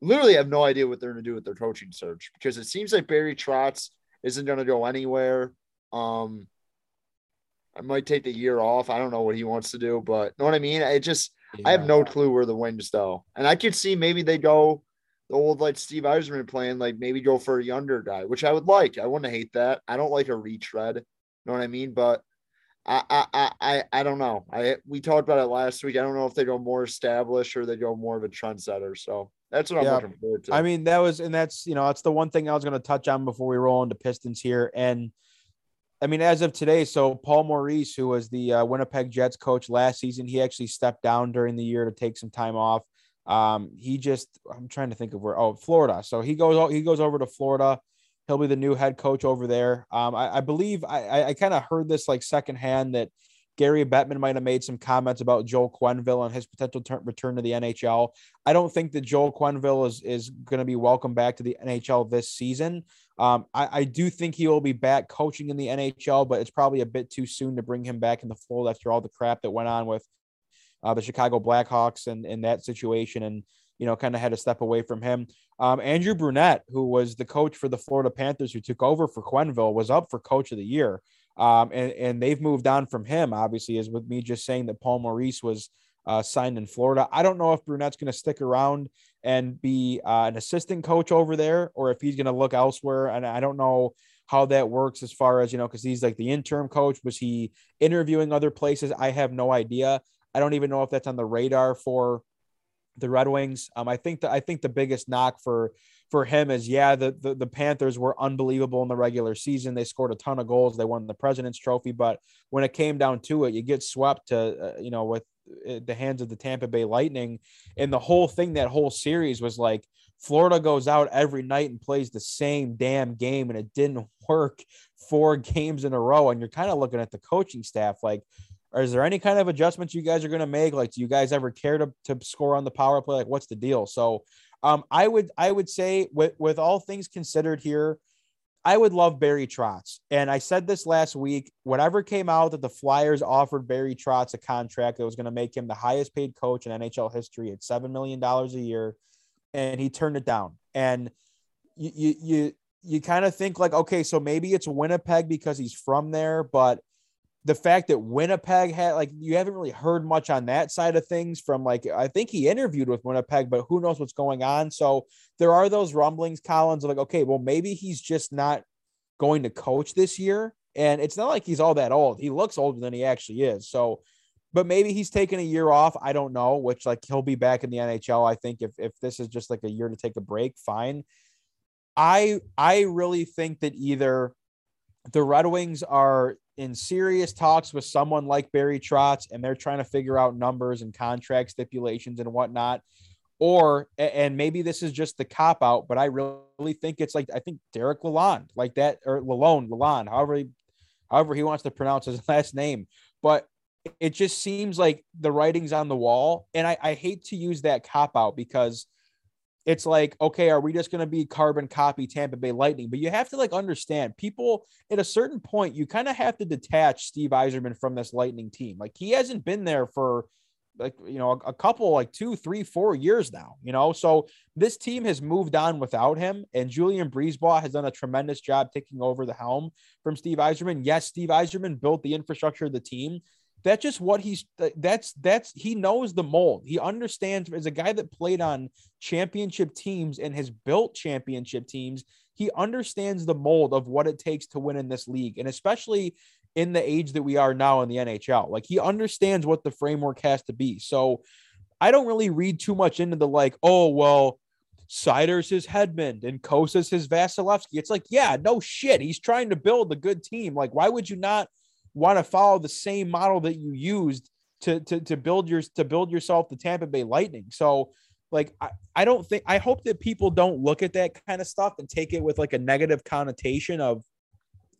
literally have no idea what they're going to do with their coaching search because it seems like Barry Trotz isn't going to go anywhere. Um, I might take the year off. I don't know what he wants to do, but you know what I mean. It just yeah. I have no clue where the wings though, and I could see maybe they go the old like Steve Yzerman playing, like maybe go for a younger guy, which I would like. I wouldn't hate that. I don't like a retread. You know what I mean? But I I I I don't know. I we talked about it last week. I don't know if they go more established or they go more of a trendsetter. So that's what I'm looking forward to. I mean, that was and that's you know that's the one thing I was going to touch on before we roll into Pistons here and. I mean, as of today, so Paul Maurice, who was the uh, Winnipeg Jets coach last season, he actually stepped down during the year to take some time off. Um, he just, I'm trying to think of where, oh, Florida. So he goes, he goes over to Florida. He'll be the new head coach over there. Um, I, I believe I, I kind of heard this like secondhand that Gary Bettman might have made some comments about Joel Quenneville and his potential ter- return to the NHL. I don't think that Joel Quenneville is is going to be welcome back to the NHL this season. Um, I, I, do think he will be back coaching in the NHL, but it's probably a bit too soon to bring him back in the fold after all the crap that went on with uh, the Chicago Blackhawks and in that situation, and you know, kind of had to step away from him. Um, Andrew Brunette, who was the coach for the Florida Panthers, who took over for Quenneville, was up for Coach of the Year, um, and and they've moved on from him. Obviously, as with me just saying that Paul Maurice was uh, signed in Florida. I don't know if Brunette's going to stick around and be uh, an assistant coach over there, or if he's going to look elsewhere. And I don't know how that works as far as you know, because he's like the interim coach. Was he interviewing other places? I have no idea. I don't even know if that's on the radar for the Red Wings. Um, I think that I think the biggest knock for for him is yeah, the, the the Panthers were unbelievable in the regular season. They scored a ton of goals. They won the President's Trophy, but when it came down to it, you get swept to uh, you know with the hands of the Tampa Bay Lightning. And the whole thing, that whole series was like Florida goes out every night and plays the same damn game, and it didn't work four games in a row. And you're kind of looking at the coaching staff like, is there any kind of adjustments you guys are going to make? Like, do you guys ever care to, to score on the power play? Like, what's the deal? So, um, I would I would say with with all things considered here, I would love Barry Trotz. And I said this last week whatever came out that the Flyers offered Barry Trotz a contract that was going to make him the highest paid coach in NHL history at $7 million a year. And he turned it down. And you, you, you, you kind of think like, okay, so maybe it's Winnipeg because he's from there, but the fact that Winnipeg had like you haven't really heard much on that side of things from like I think he interviewed with Winnipeg, but who knows what's going on. So there are those rumblings, Collins, of like, okay, well, maybe he's just not going to coach this year. And it's not like he's all that old. He looks older than he actually is. So, but maybe he's taking a year off. I don't know, which like he'll be back in the NHL. I think if if this is just like a year to take a break, fine. I I really think that either the Red Wings are in serious talks with someone like Barry Trotz and they're trying to figure out numbers and contract stipulations and whatnot. Or, and maybe this is just the cop out, but I really think it's like, I think Derek Lalonde, like that, or Lalonde, Lalonde, however he, however he wants to pronounce his last name. But it just seems like the writing's on the wall. And I, I hate to use that cop out because it's like, okay, are we just going to be carbon copy Tampa Bay Lightning? But you have to like understand people at a certain point, you kind of have to detach Steve Yzerman from this Lightning team. Like he hasn't been there for like, you know, a, a couple, like two, three, four years now, you know? So this team has moved on without him. And Julien BriseBois has done a tremendous job taking over the helm from Steve Yzerman. Yes, Steve Yzerman built the infrastructure of the team, that's just what he's that's that's he knows the mold. He understands as a guy that played on championship teams and has built championship teams, he understands the mold of what it takes to win in this league. And especially in the age that we are now in the NHL. Like he understands what the framework has to be. So I don't really read too much into the like, oh well, Seider's his Hedman and Cossa's his Vasilevskiy. It's like, yeah, no shit. He's trying to build a good team. Like, why would you not want to follow the same model that you used to to to build your to build yourself the Tampa Bay Lightning. So like I, I don't think I hope that people don't look at that kind of stuff and take it with like a negative connotation of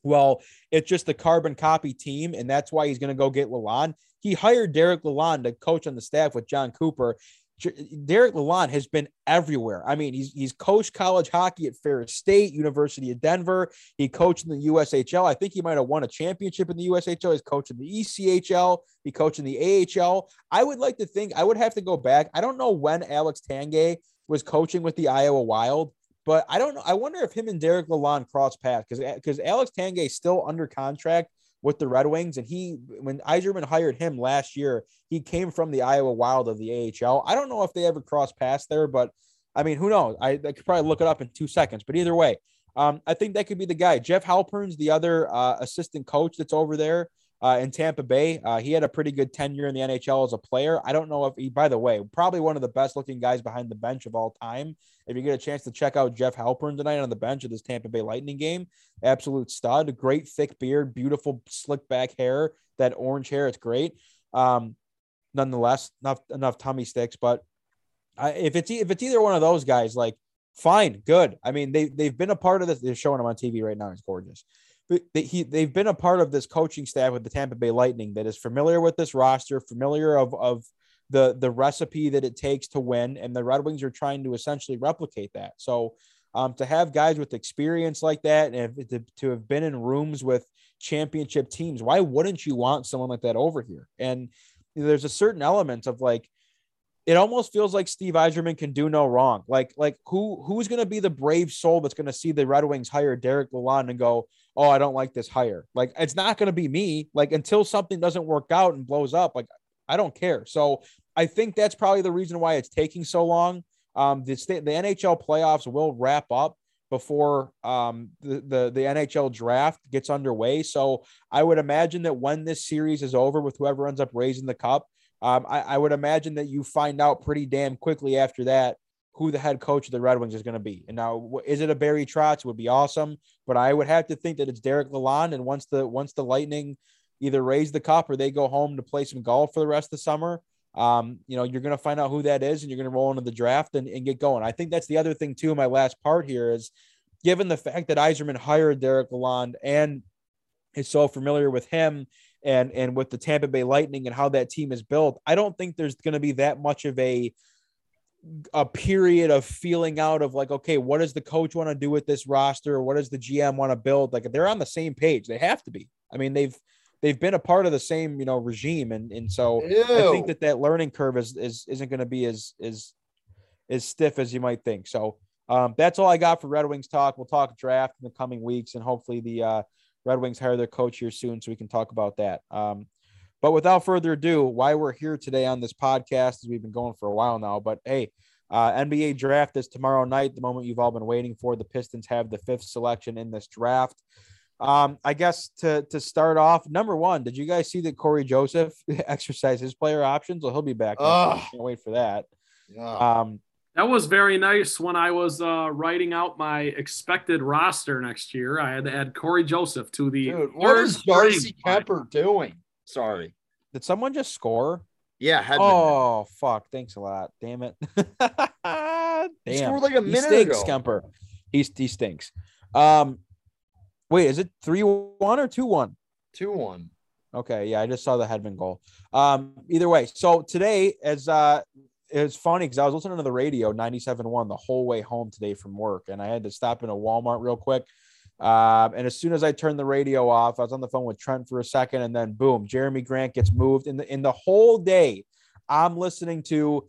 well, it's just the carbon copy team, and that's why he's going to go get Lalonde. He hired Derek Lalonde to coach on the staff with Jon Cooper, Derek Lalonde has been everywhere. I mean, he's he's coached college hockey at Ferris State, University of Denver. He coached in the USHL. I think he might have won a championship in the USHL. He's coaching the ECHL. He coached in the AHL. I would like to think I would have to go back. I don't know when Alex Tanguay was coaching with the Iowa Wild, but I don't know. I wonder if him and Derek Lalonde cross paths because because Alex Tanguay is still under contract with the Red Wings. And he, when Yzerman hired him last year, he came from the Iowa Wild of the AHL. I don't know if they ever crossed paths there, but I mean, who knows? I, I could probably look it up in two seconds. But either way, um, I think that could be the guy. Jeff Halpern's the other uh, assistant coach that's over there uh, in Tampa Bay. Uh, he had a pretty good tenure in the NHL as a player. I don't know if he, by the way, probably one of the best looking guys behind the bench of all time. If you get a chance to check out Jeff Halpern tonight on the bench of this Tampa Bay Lightning game, absolute stud, great thick beard, beautiful slick back hair, that orange hair, it's great. Um, nonetheless, enough enough tummy sticks, but I, if it's if it's either one of those guys, like fine, good. I mean, they they've been a part of this. They're showing him on TV right now. It's gorgeous he they've been a part of this coaching staff with the Tampa Bay Lightning that is familiar with this roster, familiar of of the the recipe that it takes to win, and the Red Wings are trying to essentially replicate that. So, um, to have guys with experience like that, and to, to have been in rooms with championship teams, why wouldn't you want someone like that over here? And there's a certain element of like it almost feels like Steve Yzerman can do no wrong. Like, like who who's going to be the brave soul that's going to see the Red Wings hire Derek Lalonde and go, oh, I don't like this hire. Like, it's not going to be me. Like, until something doesn't work out and blows up, like I don't care. So I think that's probably the reason why it's taking so long. Um, the the NHL playoffs will wrap up before um, the, the the NHL draft gets underway. So I would imagine that when this series is over with whoever ends up raising the cup, um, I, I, would imagine that you find out pretty damn quickly after that who the head coach of the Red Wings is going to be. And now, is it a Barry Trotz? Would be awesome, but I would have to think that it's Derek Lalonde. And once the once the Lightning either raise the cup or they go home to play some golf for the rest of the summer, um, you know, you're going to find out who that is, and you're going to roll into the draft and, and get going. I think that's the other thing too. My last part here is, given the fact that Yzerman hired Derek Lalonde and is so familiar with him and and with the Tampa Bay Lightning and how that team is built, I don't think there's going to be that much of a a period of feeling out of like, okay, what does the coach want to do with this roster? What does the GM want to build? Like they're on the same page. They have to be. I mean, they've they've been a part of the same you know regime, and and so Ew. I think that that learning curve is is isn't going to be as as as stiff as you might think. So um, that's all I got for Red Wings talk. We'll talk draft in the coming weeks, and hopefully the uh, Red Wings hire their coach here soon, so we can talk about that. Um, but without further ado, why we're here today on this podcast is we've been going for a while now. But hey, uh, NBA draft is tomorrow night. The moment you've all been waiting for. The Pistons have the fifth selection in this draft. Um, I guess to to start off, number one, did you guys see that Cory Joseph exercise his player options? Well, he'll be back. Can't wait for that. Yeah. Um, that was very nice when I was uh, writing out my expected roster next year. I had to add Cory Joseph to the. Dude, what is Darcy Kuemper doing? Sorry. Did someone just score? Yeah. Hedman. Oh fuck! Thanks a lot. Damn it. Damn. He scored like a minute he stinks, ago. Kuemper. He he stinks. Um, wait, is it three one or two one? Two one. Okay, yeah, I just saw the Hedman goal. Um, either way, so today, as uh, it's funny because I was listening to the radio 97.1 the whole way home today from work, and I had to stop in a Walmart real quick. Uh, and as soon as I turned the radio off, I was on the phone with Trent for a second, and then boom, Jerami Grant gets moved. In the in the whole day, I'm listening to,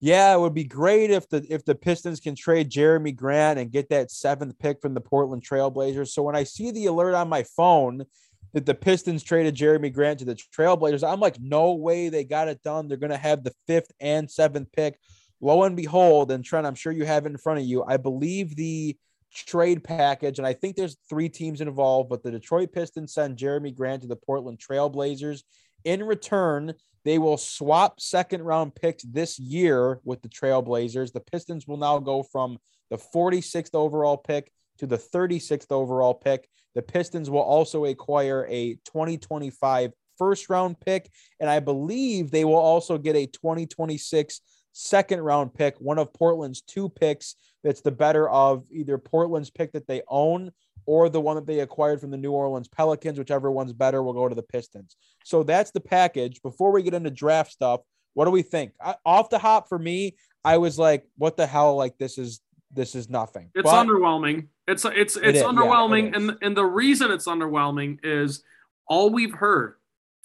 yeah, it would be great if the if the Pistons can trade Jerami Grant and get that seventh pick from the Portland Trailblazers. So when I see the alert on my phone that the Pistons traded Jerami Grant to the Trailblazers, I'm like, no way they got it done. They're gonna have the fifth and seventh pick. Lo and behold, and Trent, I'm sure you have it in front of you. I believe the trade package, and I think there's three teams involved, but the Detroit Pistons send Jerami Grant to the Portland Trailblazers. In return, they will swap second round picks this year with the Trailblazers. The Pistons will now go from the 46th overall pick to the 36th overall pick. The Pistons will also acquire a 2025 first round pick, and I believe they will also get a 2026 second round pick, one of Portland's two picks that's the better of either Portland's pick that they own or the one that they acquired from the New Orleans Pelicans, whichever one's better will go to the Pistons. So that's the package. Before we get into draft stuff, what do we think? I, off the hop for me, I was like, what the hell? Like this is this is nothing. It's but, underwhelming. It's it's it's it underwhelming, yeah, and and the reason it's underwhelming is all we've heard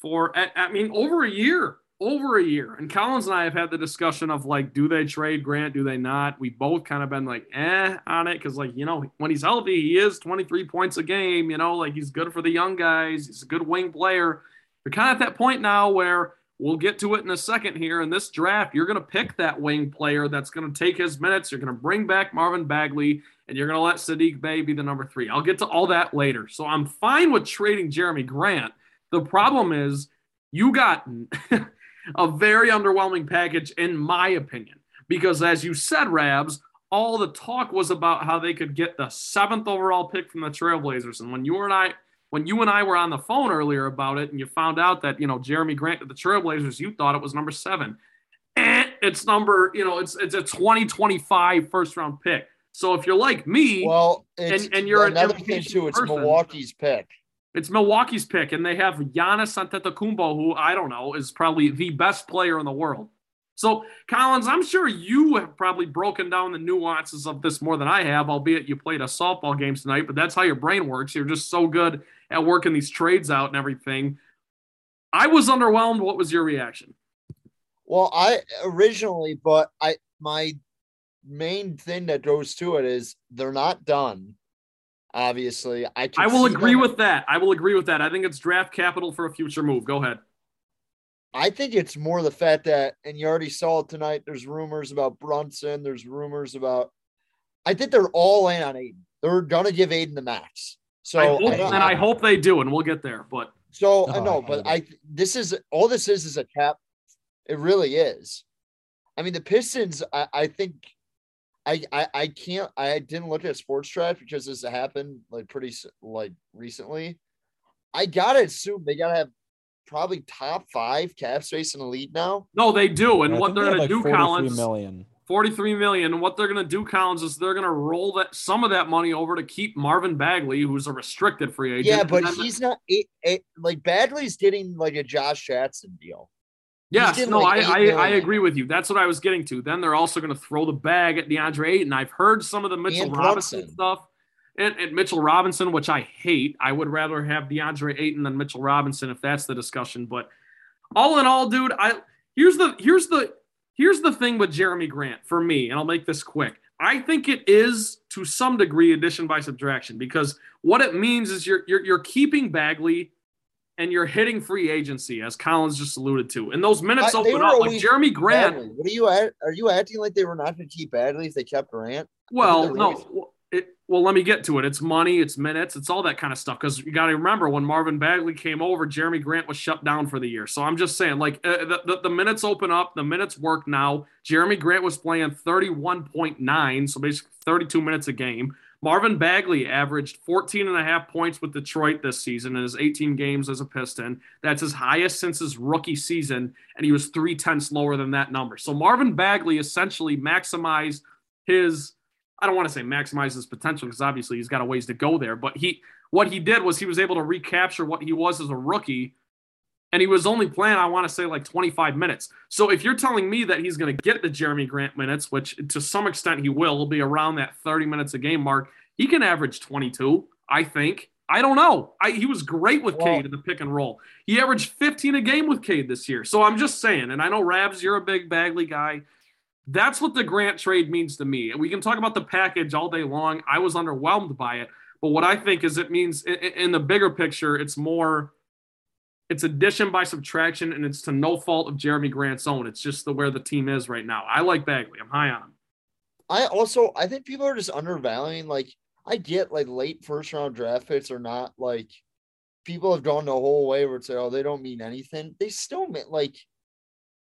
for I mean over a year over a year. And Collins and I have had the discussion of like, do they trade Grant? Do they not? We both kind of been like, eh, on it. Cause like, you know, when he's healthy, he is 23 points a game, you know, like he's good for the young guys. He's a good wing player. We're kind of at that point now where we'll get to it in a second here. In this draft, you're going to pick that wing player that's going to take his minutes. You're going to bring back Marvin Bagley and you're going to let Saddiq Bey be the number three. I'll get to all that later. So I'm fine with trading Jerami Grant. The problem is you got a very underwhelming package, in my opinion. Because as you said, Rabs, all the talk was about how they could get the seventh overall pick from the Trailblazers. And when you and I when you and I were on the phone earlier about it and you found out that, you know, Jerami Grant to the Trailblazers, you thought it was number seven. Eh, it's number, you know, it's it's a 2025 first round pick. So if you're like me, well, and, and you're another thing too, it's person, Milwaukee's pick. It's Milwaukee's pick, and they have Giannis Antetokounmpo, who I don't know is probably the best player in the world. So, Collins, I'm sure you have probably broken down the nuances of this more than I have, albeit you played a softball game tonight, but that's how your brain works. You're just so good at working these trades out and everything. I was underwhelmed. What was your reaction? Well, I originally, but I my main thing that goes to it is they're not done. Obviously, I I will agree them. with that. I will agree with that. I think it's draft capital for a future move. Go ahead. I think it's more the fact that, and you already saw it tonight. There's rumors about Brunson. There's rumors about. I think they're all in on Ayton. They're gonna give Ayton the max. So I hope, I and I hope they do, and we'll get there. But so uh, oh, I know, but I this is all this is is a cap. It really is. I mean, the Pistons. I, I think I, I I can't I didn't look at Spotrac because this happened like pretty like recently. I gotta assume they gotta have probably top five cap space in the league now. No, they do, and what they're they gonna like do, Collins, million. 43 million. What they're going to do, Collins, is they're going to roll that some of that money over to keep Marvin Bagley, who's a restricted free agent. Yeah, but he's not it, it, like Bagley's getting like a Josh Jackson deal. Yes, no, like I, I, I agree with you. That's what I was getting to. Then they're also going to throw the bag at DeAndre Ayton. I've heard some of the Mitchell and Robinson Brunson. stuff. And, and, Mitchell Robinson, which I hate. I would rather have DeAndre Ayton than Mitchell Robinson if that's the discussion. But all in all, dude, I here's the here's the here's the thing with Jerami Grant for me, and I'll make this quick. I think it is to some degree addition by subtraction because what it means is you're you're, you're keeping Bagley and you're hitting free agency, as Collins just alluded to. And those minutes I, open up. Like Jerami Grant. Bagley. What are you at? Are you acting like they were not going to keep Bagley if they kept Grant? Well, no. It, well, let me get to it. It's money, it's minutes, it's all that kind of stuff. Because you got to remember when Marvin Bagley came over, Jerami Grant was shut down for the year. So I'm just saying, like uh, the, the, the, minutes open up, the minutes work now. Jerami Grant was playing 31.9, so basically 32 minutes a game. Marvin Bagley averaged 14 and a half points with Detroit this season in his 18 games as a Piston. That's his highest since his rookie season, and he was three tenths lower than that number. So Marvin Bagley essentially maximized his I don't want to say maximize his potential because obviously he's got a ways to go there. But he, what he did was he was able to recapture what he was as a rookie and he was only playing, I want to say, like 25 minutes. So if you're telling me that he's going to get the Jerami Grant minutes, which to some extent he will, he'll be around that 30 minutes a game mark, he can average 22, I think. I don't know. I, he was great with well, Cade in the pick and roll. He averaged 15 a game with Cade this year. So I'm just saying, and I know Rabs, you're a big Bagley guy. That's what the Grant trade means to me. We can talk about the package all day long. I was underwhelmed by it. But what I think is it means in, in the bigger picture, it's more it's addition by subtraction, and it's to no fault of Jerami Grant's own. It's just the where the team is right now. I like Bagley. I'm high on. I also I think people are just undervaluing. Like I get like late first round draft picks are not like people have gone the whole way where it's like, oh, they don't mean anything. They still mean like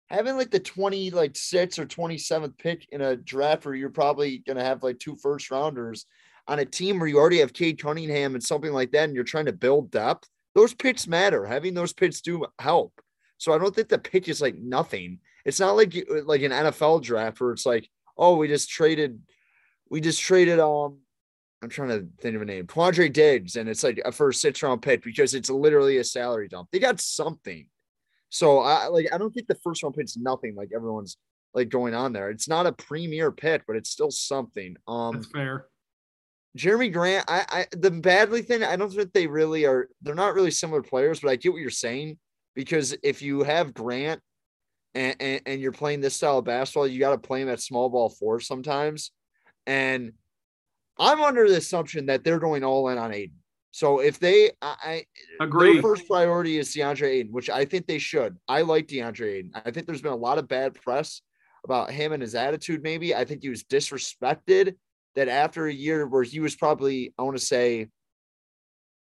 having like the 20 like six or 27th pick in a draft where you're probably gonna have like two first rounders on a team where you already have Cade Cunningham and something like that, and you're trying to build depth those picks matter. Having those picks do help. So I don't think the pick is like nothing. It's not like like an NFL draft where it's like, oh, we just traded, we just traded um, I'm trying to think of a name, Quandre Diggs, and it's like a first six round pick because it's literally a salary dump. They got something. So I like I don't think the first round pick's nothing like everyone's like going on there. It's not a premier pick, but it's still something. Um That's fair. Jerami Grant, I, I the Bagley thing, I don't think they really are. They're not really similar players, but I get what you're saying because if you have Grant and, and, and you're playing this style of basketball, you got to play him at small ball four sometimes. And I'm under the assumption that they're going all in on Ayton. So if they, I, agree. Their first priority is DeAndre Ayton, which I think they should. I like DeAndre Ayton. I think there's been a lot of bad press about him and his attitude. Maybe I think he was disrespected that after a year where he was probably, I want to say,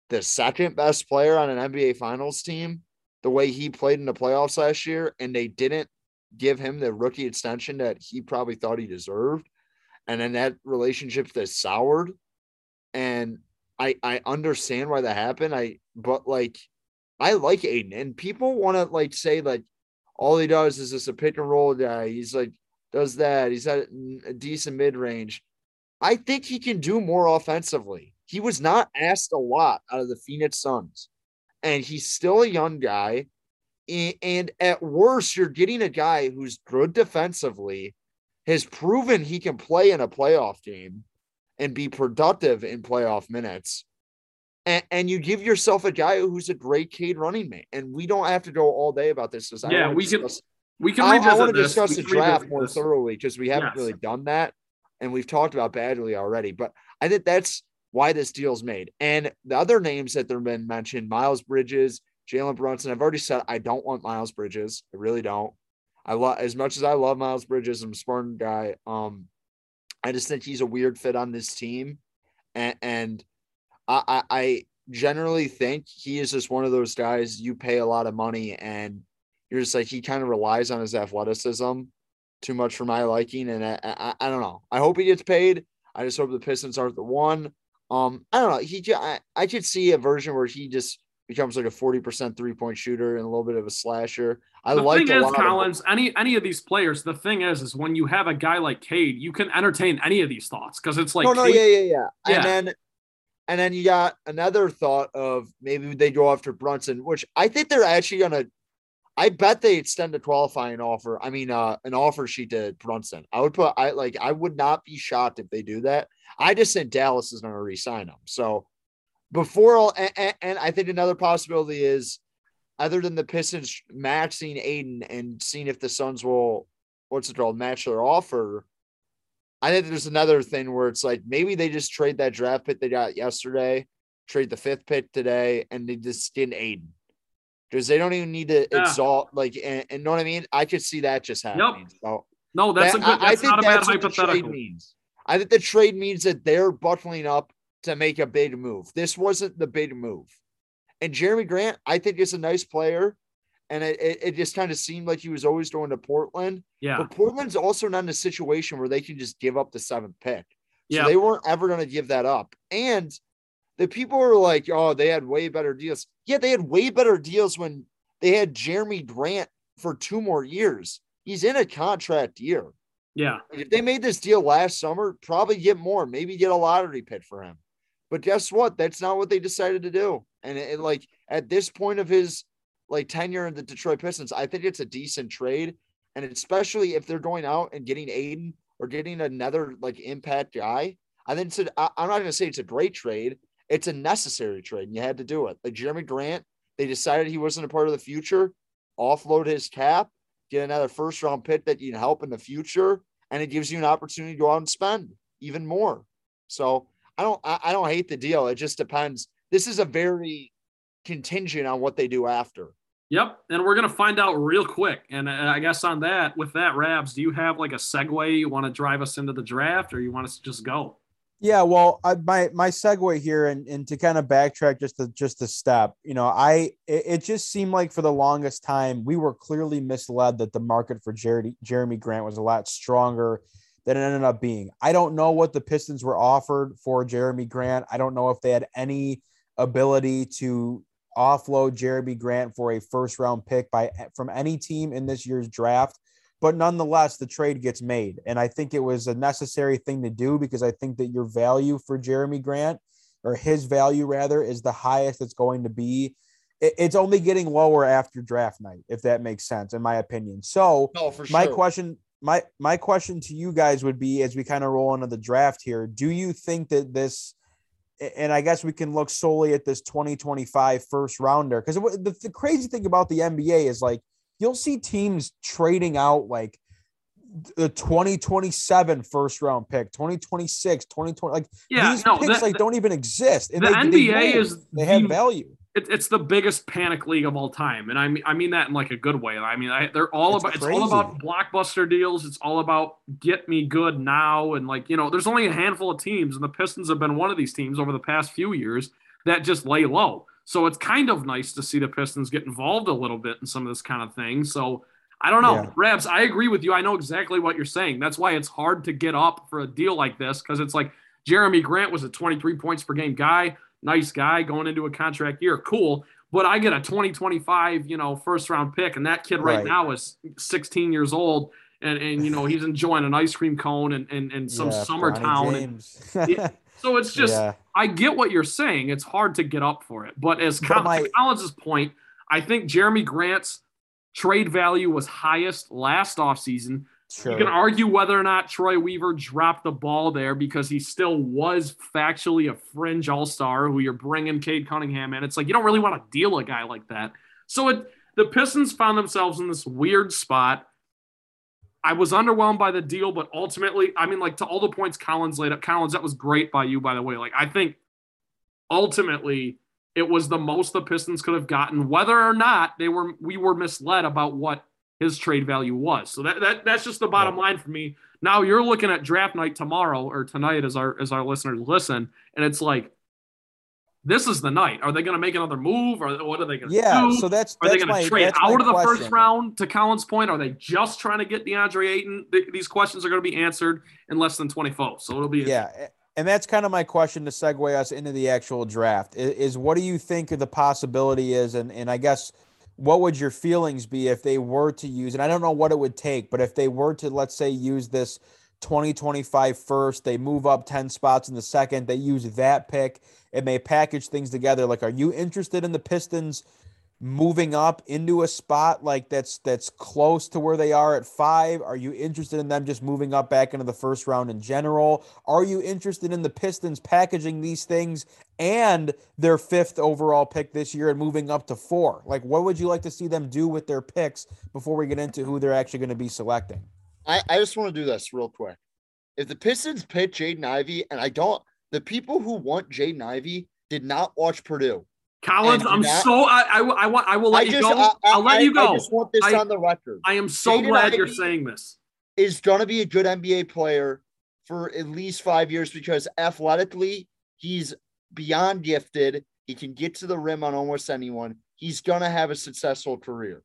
the second best player on an NBA Finals team, the way he played in the playoffs last year, and they didn't give him the rookie extension that he probably thought he deserved. And then that relationship that soured. And I I understand why that happened. I but like I like Ayton and people want to like say like all he does is just a pick and roll guy. He's like does that. He's at a decent mid range. I think he can do more offensively. He was not asked a lot out of the Phoenix Suns, and he's still a young guy. And at worst, you're getting a guy who's good defensively, has proven he can play in a playoff game and be productive in playoff minutes. And, and you give yourself a guy who's a great Cade running mate. And we don't have to go all day about this. Yeah, we can. We can. I, I want to discuss the draft more this. thoroughly because we haven't yes. really done that and we've talked about Bagley already, but I think that's why this deal's made. And the other names that have been mentioned, Miles Bridges, Jalen Brunson. I've already said I don't want Miles Bridges. I really don't. I love as much as I love Miles Bridges. I'm a Spartan guy. Um, I just think he's a weird fit on this team, and, and I, I, I generally think he is just one of those guys you pay a lot of money and you're just like he kind of relies on his athleticism too much for my liking, and I, I, I don't know. I hope he gets paid. I just hope the Pistons aren't the one. Um, I don't know. He, I, I could see a version where he just becomes like a forty percent three point shooter and a little bit of a slasher. I the like. The thing is, Collins, of- any any of these players. The thing is, is when you have a guy like Cade, you can entertain any of these thoughts because it's like. No, no, Cade, yeah, yeah, yeah, yeah. And then, and then you got another thought of maybe they go after Brunson, which I think they're actually gonna I bet they extend a qualifying offer. I mean, uh, an offer sheet to Brunson. I would put, I like, I would not be shocked if they do that. I just think Dallas is going to resign him. So before all, and, and, I think another possibility is, other than the Pistons matching Ayton and seeing if the Suns will, what's it called, match their offer. I think there's another thing where it's like maybe they just trade that draft pick they got yesterday, trade the fifth pick today, and they just skin Ayton because they don't even need to yeah. exalt like and, and, know what I mean. I could see that just happening. Yep. So no, that's that, a good. That's I, I think that's what the trade means. I think the trade means that they're buckling up to make a big move. This wasn't the big move, and Jerami Grant, I think is a nice player. And it, it, it just kind of seemed like he was always going to Portland. Yeah. But Portland's also not in a situation where they can just give up the seventh pick. So yeah. they weren't ever going to give that up. And the people were like, oh, they had way better deals. Yeah, they had way better deals when they had Jerami Grant for two more years. He's in a contract year. Yeah. If they made this deal last summer, probably get more, maybe get a lottery pick for him. But guess what? That's not what they decided to do. And it, it, like at this point of his like tenure in the Detroit Pistons, I think it's a decent trade. And especially if they're going out and getting Ayton or getting another like impact guy, I think it's a, I, I'm not going to say it's a great trade. It's a necessary trade, and you had to do it. Like Jerami Grant, they decided he wasn't a part of the future, offload his cap, get another first round pick that you can help in the future, and it gives you an opportunity to go out and spend even more. So I don't I, don't hate the deal. It just depends. This is a very contingent on what they do after. Yep, and we're gonna find out real quick. And I guess on that, with that, Rabs, do you have like a segue you want to drive us into the draft, or you want us to just go? Yeah, well, I, my my segue here, and, and to kind of backtrack just a just a step, you know, I it, it, just seemed like for the longest time we were clearly misled that the market for Jeremy Jerami Grant was a lot stronger than it ended up being. I don't know what the Pistons were offered for Jerami Grant. I don't know if they had any ability to offload Jerami Grant for a first round pick by from any team in this year's draft but nonetheless, the trade gets made. And I think it was a necessary thing to do because I think that your value for Jerami Grant, or his value rather, is the highest it's going to be. It's only getting lower after draft night, if that makes sense, in my opinion. So, oh, sure. my question, my my question to you guys would be, as we kind of roll into the draft here, do you think that this, and I guess we can look solely at this 2025 first rounder, because the, the crazy thing about the NBA is like you'll see teams trading out like the 2027 first round pick, 2026, 2020. Like yeah, these no, picks the, like don't even exist. And the they, NBA they is they have the, value. It, it's the biggest panic league of all time, and I mean I mean that in like a good way. I mean I, they're all it's about crazy. it's all about blockbuster deals. It's all about get me good now, and like you know, there's only a handful of teams, and the Pistons have been one of these teams over the past few years that just lay low. So it's kind of nice to see the Pistons get involved a little bit in some of this kind of thing. So I don't know. Yeah. Rabs, I agree with you. I know exactly what you're saying. That's why it's hard to get up for a deal like this because it's like Jerami Grant was a 23 points per game guy, nice guy going into a contract year. Cool. But I get a 2025, you know, first round pick, and that kid right, right. now is 16 years old. And, and you know he's enjoying an ice cream cone and, and, and some yeah, summer town and, So it's just, yeah. I get what you're saying. It's hard to get up for it. But as but my, Collins's point, I think Jerami Grant's trade value was highest last offseason. Sure. You can argue whether or not Troy Weaver dropped the ball there because he still was factually a fringe all star who you're bringing Cade Cunningham in. It's like you don't really want to deal a guy like that. So it, the Pistons found themselves in this weird spot I was underwhelmed by the deal, but ultimately, I mean, like to all the points Collins laid up, Collins, that was great by you, by the way. Like, I think ultimately it was the most the Pistons could have gotten, whether or not they were we were misled about what his trade value was. So that, that that's just the bottom line for me. Now you're looking at draft night tomorrow or tonight as our as our listeners listen, and it's like this is the night. Are they going to make another move, or what are they going to yeah, do? Yeah, so that's are that's they going to trade out of the question. first round? To Collins' point, are they just trying to get DeAndre Ayton? these questions are going to be answered in less than 24. So it'll be yeah. And that's kind of my question to segue us into the actual draft is, is what do you think the possibility is? And, and I guess what would your feelings be if they were to use, and I don't know what it would take, but if they were to, let's say, use this 2025 first, they move up 10 spots in the second, they use that pick and they package things together. Like, are you interested in the Pistons moving up into a spot like that's that's close to where they are at five? Are you interested in them just moving up back into the first round in general? Are you interested in the Pistons packaging these things and their fifth overall pick this year and moving up to four? Like, what would you like to see them do with their picks before we get into who they're actually going to be selecting? I, I just want to do this real quick. If the Pistons pick Jaden Ivey, and I don't, the people who want Jaden Ivey did not watch Purdue. Collins, I'm not, so I, I, I want I will let I you go. I, will let you go. I just want this on the record. I am so Jaden glad Ivey you're saying this. Is going to be a good NBA player for at least five years because athletically he's beyond gifted. He can get to the rim on almost anyone. He's going to have a successful career.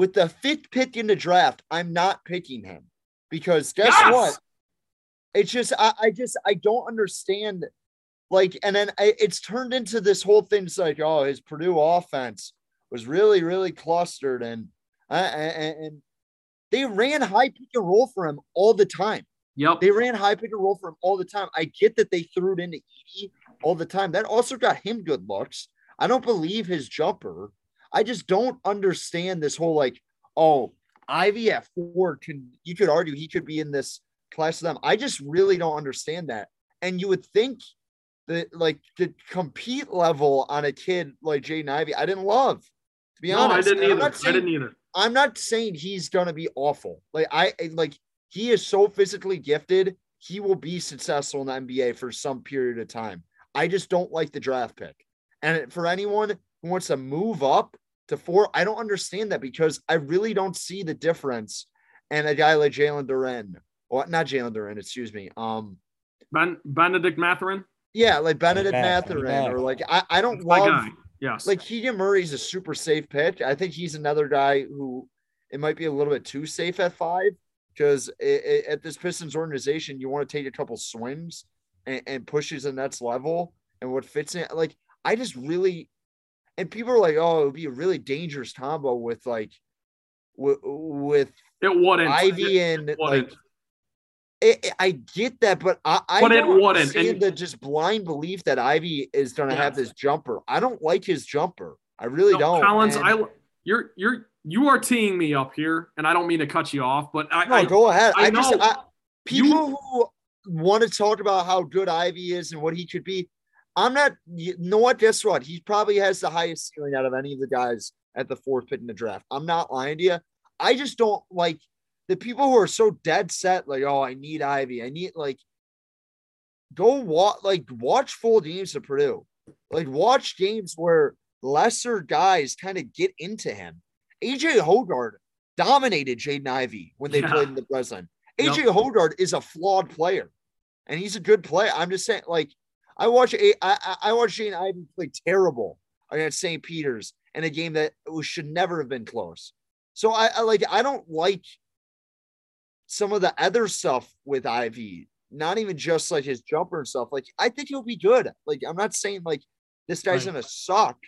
With the fifth pick in the draft, I'm not picking him because guess yes! what? It's just I, I just I don't understand. Like, and then I, it's turned into this whole thing. It's like, oh, his Purdue offense was really, really clustered, and uh, and they ran high pick and roll for him all the time. Yep. They ran high pick and roll for him all the time. I get that they threw it into Edey all the time. That also got him good looks. I don't believe his jumper. I just don't understand this whole like, oh, Ivey at four can you could argue he could be in this class of them. I just really don't understand that. And you would think that like the compete level on a kid like Jaden Ivey, I didn't love. To be no, honest, I didn't either. Saying, I didn't either. I'm not saying he's gonna be awful. Like I like he is so physically gifted, he will be successful in the NBA for some period of time. I just don't like the draft pick. And for anyone who wants to move up to four, I don't understand that because I really don't see the difference in a guy like Jalen Duren, or not Jalen Duren, excuse me. Um, ben, Bennedict Mathurin. Yeah, like Bennedict Mathurin, or like I, I don't That's love. Yes. Like Keegan Murray's a super safe pitch. I think he's another guy who it might be a little bit too safe at five because at this Pistons organization, you want to take a couple swings and, and pushes the next level and what fits in. Like I just really, and people are like, oh, it would be a really dangerous combo with like with with it wouldn't Ivey it, and like it, I get that, but I, I but don't understand the just blind belief that Ivey is going to yeah. have this jumper. I don't like his jumper. I really no, don't. Collins, and, I you're you're you are teeing me up here, and I don't mean to cut you off, but I, no, I go ahead. I, I just I, people you, who want to talk about how good Ivey is and what he could be. I'm not. You know what? Guess what? He probably has the highest ceiling out of any of the guys at the fourth pick in the draft. I'm not lying to you. I just don't like the people who are so dead set, like, oh, I need Ivey. I need like go watch like watch full games of Purdue. Like watch games where lesser guys kind of get into him. AJ Hoggard dominated Jaden Ivey when they yeah. played in the Breslin. AJ yep. Hoggard is a flawed player, and he's a good player. I'm just saying, like, I watch a I, I watch Jaden Ivey play terrible against St. Peter's in a game that should never have been close. So I, I like I don't like some of the other stuff with Ivey, not even just like his jumper and stuff. Like, I think he'll be good. Like, I'm not saying like this guy's right. gonna suck.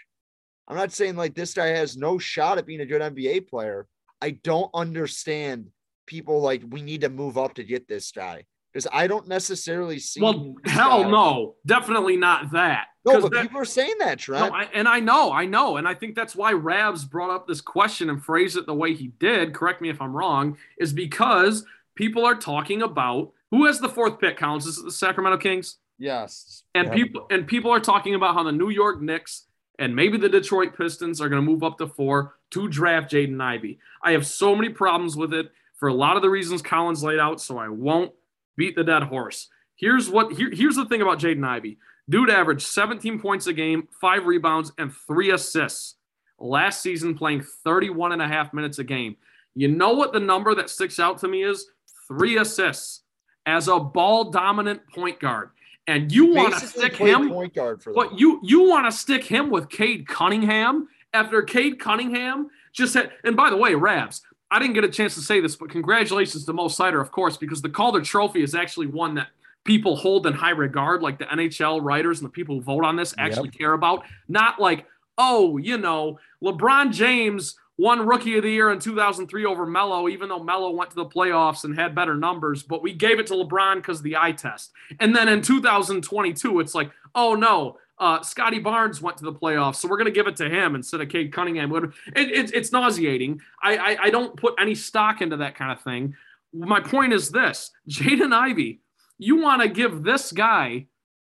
I'm not saying like this guy has no shot at being a good NBA player. I don't understand people like we need to move up to get this guy because I don't necessarily see. Well, hell guy. no, definitely not that. No, but that, people are saying that, Trent. No, I, and I know, I know, and I think that's why Rabs brought up this question and phrased it the way he did. Correct me if I'm wrong. Is because people are talking about who has the fourth pick. Counts is it the Sacramento Kings. Yes. And yeah. people and people are talking about how the New York Knicks and maybe the Detroit Pistons are going to move up to four to draft Jaden Ivey. I have so many problems with it for a lot of the reasons Collins laid out, so I won't beat the dead horse. Here's what here, here's the thing about Jaden Ivey. Dude averaged 17 points a game, five rebounds, and three assists last season, playing 31 and a half minutes a game. You know what the number that sticks out to me is? Three assists as a ball dominant point guard. And you want to stick him point guard for but you you want to stick him with Cade Cunningham after Cade Cunningham just had and by the way, Rabs, I didn't get a chance to say this, but congratulations to Mo Seider, of course, because the Calder Trophy is actually one that people hold in high regard, like the NHL writers and the people who vote on this actually yep. care about. Not like, oh, you know, LeBron James won Rookie of the Year in 2003 over Melo, even though Melo went to the playoffs and had better numbers, but we gave it to LeBron because of the eye test. And then in 2022, it's like, oh no, uh, Scottie Barnes went to the playoffs, so we're going to give it to him instead of Cade Cunningham. It, it, it's nauseating. I, I, I don't put any stock into that kind of thing. My point is this Jaden Ivey you want to give this guy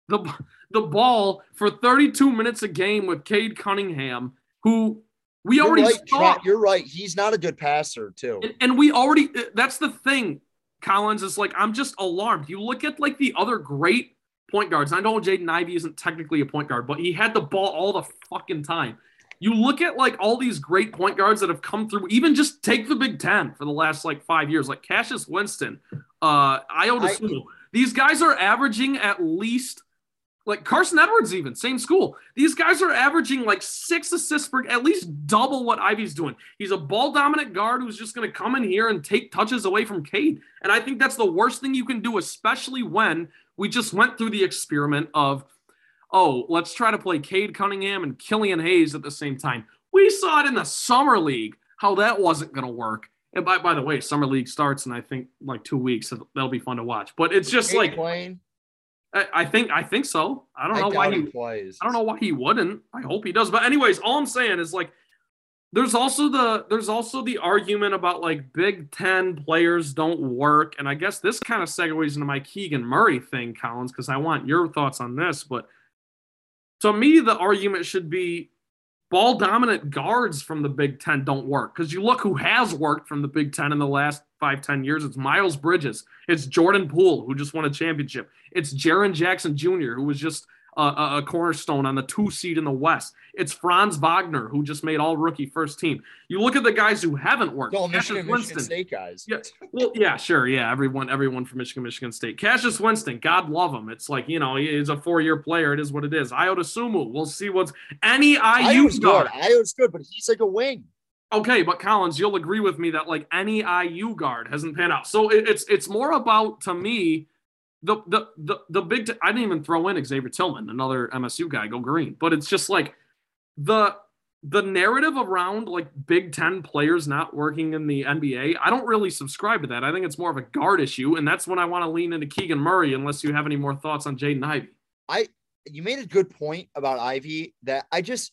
the the ball for 32 minutes a game with Cade Cunningham, who we you're already right, saw. You're right. He's not a good passer, too. And, and, we already that's the thing, Collins, is like I'm just alarmed. You look at like the other great point guards. I know Jaden Ivey isn't technically a point guard, but he had the ball all the fucking time. You look at like all these great point guards that have come through, even just take the Big Ten for the last like five years, like Cassius Winston, uh, Dosunmu. These guys are averaging at least like Carson Edwards, even same school. These guys are averaging like six assists per, at least double what Ivey's doing. He's a ball dominant guard who's just going to come in here and take touches away from Cade. And I think that's the worst thing you can do, especially when we just went through the experiment of, oh, let's try to play Cade Cunningham and Killian Hayes at the same time. We saw it in the summer league how that wasn't going to work. And by, by the way, summer league starts in I think like two weeks, so that'll be fun to watch. But it's just like playing. I, I, think I think so. I don't I know why he, plays. I don't know why he wouldn't. I hope he does. But anyways, all I'm saying is like there's also the there's also the argument about like Big Ten players don't work, and I guess this kind of segues into my Keegan Murray thing, Collins, because I want your thoughts on this. But to me, the argument should be ball dominant guards from the Big Ten don't work because you look who has worked from the Big Ten in the last five ten years. It's Miles Bridges, it's Jordan Poole who just won a championship, it's Jaren Jackson Jr. who was just a, a, cornerstone on the two seed in the West. It's Franz Wagner who just made all rookie first team. You look at the guys who haven't worked. No, Michigan, Winston. Michigan State guys. Yeah, well, yeah, sure, yeah. Everyone, everyone from Michigan, Michigan State. Cassius Winston, God love him. It's like you know he's a four-year player. It is what it is. Ayo Dosunmu. We'll see what's any IU guard. good. Good, but he's like a wing. Okay, but Collins, you'll agree with me that like any IU guard hasn't panned out. So it, it's it's more about to me the the the the big. I didn't even throw in Xavier Tillman, another MSU guy, go green. But it's just like the the narrative around like Big Ten players not working in the NBA. I don't really subscribe to that. I think it's more of a guard issue, and that's when I want to lean into Keegan Murray. Unless you have any more thoughts on Jaden Ivey, I you made a good point about Ivey that I just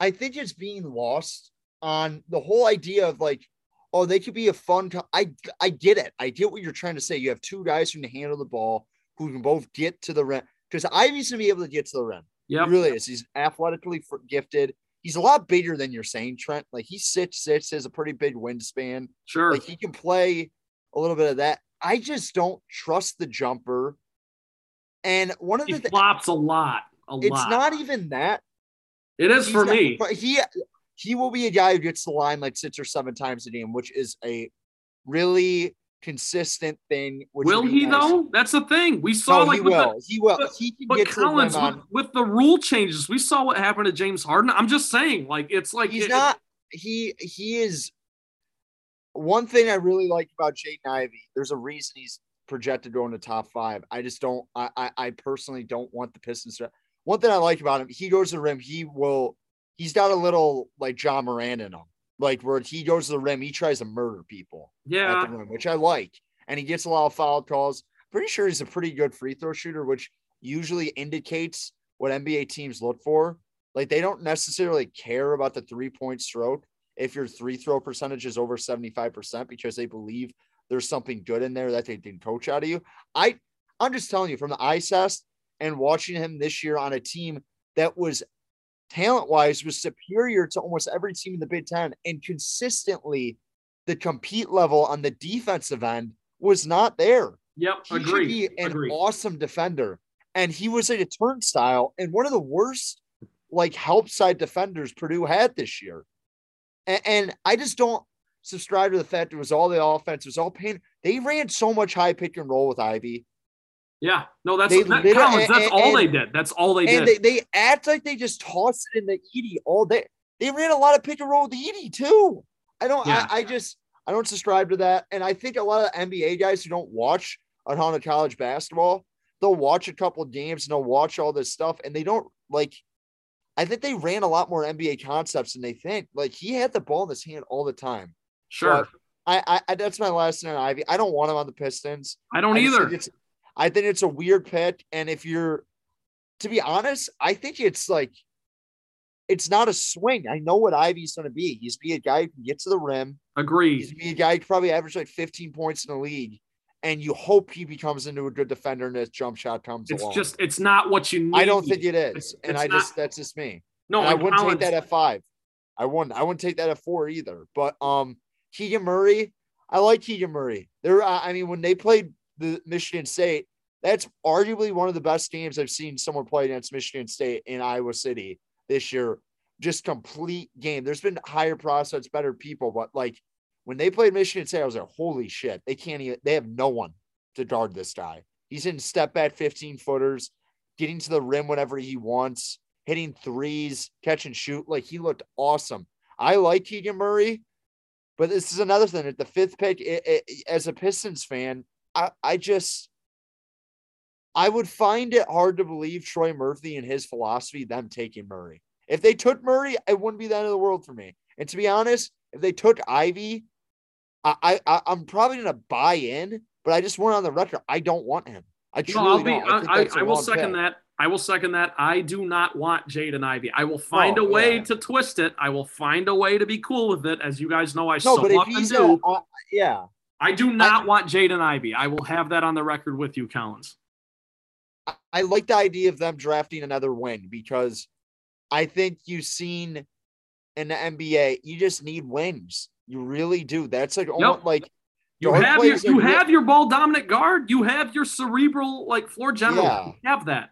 I think it's being lost on the whole idea of like oh, they could be a fun. Co- I I get it. I get what you're trying to say. You have two guys who can handle the ball, who can both get to the rim. Because Ivey's gonna be able to get to the rim. Yeah, he really is. He's athletically gifted. He's a lot bigger than you're saying, Trent. Like he's six six, has a pretty big wingspan. Sure, like he can play a little bit of that. I just don't trust the jumper. And one of he the th- flops a lot. A it's lot. not even that. It is He's for me. He he will be a guy who gets the line like six or seven times a game, which is a really consistent thing. will he nice. though? That's the thing. We saw no, like he will. The, he will. But, he can get Collins, with, with, the rule changes, we saw what happened to James Harden. I'm just saying, like it's like he's it, not. He he is. One thing I really like about Jaden Ivey, there's a reason he's projected going to go in the top five. I just don't. I I, I personally don't want the Pistons to. One thing I like about him, he goes to the rim. He will he's got a little like Ja Morant in him. Like where he goes to the rim, he tries to murder people. Yeah. Rim, which I like. And he gets a lot of foul calls. Pretty sure he's a pretty good free throw shooter, which usually indicates what NBA teams look for. Like they don't necessarily care about the three point stroke if your three throw percentage is over 75% because they believe there's something good in there that they can coach out of you. I I'm just telling you from the eye test and watching him this year on a team that was talent wise was superior to almost every team in the Big Ten. And consistently, the compete level on the defensive end was not there. Yep, he agree. should be an agree. awesome defender. And he was a turnstile and one of the worst like help side defenders Purdue had this year. And, and I just don't subscribe to the fact it was all the offense, it was all pain. They ran so much high pick and roll with Ivey. Yeah, no, that's they that, that's and, all they did. That's all they and did. They, they act like they just tossed it in the Edey all day. They ran a lot of pick and roll with the Edey too. I don't. Yeah. I, I, just I don't subscribe to that. And I think a lot of NBA guys who don't watch a ton of college basketball, they'll watch a couple of games and they'll watch all this stuff, and they don't like. I think they ran a lot more NBA concepts than they think. Like he had the ball in his hand all the time. Sure. I, I, I, that's my last thing on Ivey. I don't want him on the Pistons. I don't I either. I think it's a weird pick. And if you're, to be honest, I think it's like, it's not a swing. I know what Ivey's going to be. He's be a guy who can get to the rim. Agreed. He's be a guy who probably average like 15 points in the league. And you hope he becomes into a good defender and his jump shot comes it's along. just, it's not what you need. I don't think it is. It's, and it's I not, just, that's just me. No, I wouldn't take that at five. I wouldn't, I wouldn't take that at four either. But, um, Keegan Murray, I like Keegan Murray. There, I mean, when they played the Michigan State, that's arguably one of the best games I've seen someone play against Michigan State in Iowa City this year. Just complete game. There's been higher process, better people, but like when they played Michigan State, I was like, holy shit, they can't even, they have no one to guard this guy. He's in step back 15 footers, getting to the rim whenever he wants, hitting threes, catch and shoot. Like he looked awesome. I like Keegan Murray, but this is another thing. At the fifth pick, it, it, as a Pistons fan, I, I just, I would find it hard to believe Troy Murphy and his philosophy, them taking Murray. If they took Murray, it wouldn't be the end of the world for me. And to be honest, if they took Ivey, I, I I'm probably gonna buy in, but I just want on the record, I don't want him. I truly no, I'll be, don't. I, I, I will second pick. that. I will second that. I do not want Jaden Ivey. I will find oh, a way yeah. to twist it. I will find a way to be cool with it. As you guys know, I no, so often do. A, uh, yeah. I do not I, want Jaden Ivey. I will have that on the record with you, Collins. I, I like the idea of them drafting another wing because I think you've seen in the NBA, you just need wings. You really do. That's like almost like you have your you have your ball dominant guard. You have your cerebral like floor general. Yeah. You have that.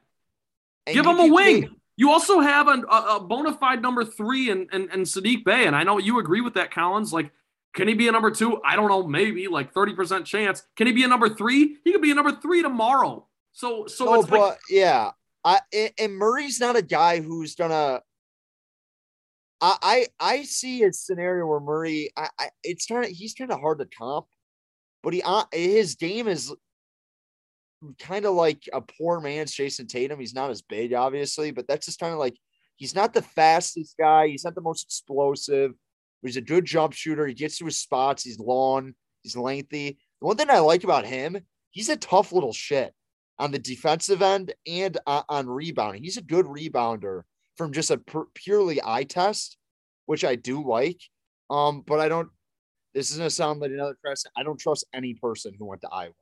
And Give them a wing. Take, you also have a, a, bona fide number three and and and Saddiq Bey, and I know you agree with that, Collins. Like, can he be a number two? I don't know, maybe like thirty percent chance. Can he be a number three? He could be a number three tomorrow. So so oh, it's but like, yeah, I and Murray's not a guy who's gonna. I I, I see a scenario where Murray, I, I it's kind of he's kind of hard to comp, but he uh, his game is kind of like a poor man's Jayson Tatum. He's not as big, obviously, but that's just kind of like he's not the fastest guy. He's not the most explosive. He's a good jump shooter. He gets to his spots. He's long. He's lengthy. The one thing I like about him, he's a tough little shit on the defensive end and uh, on rebounding. He's a good rebounder from just a purely eye test, which I do like. Um, but I don't. This is gonna sound like another trust. I don't trust any person who went to Iowa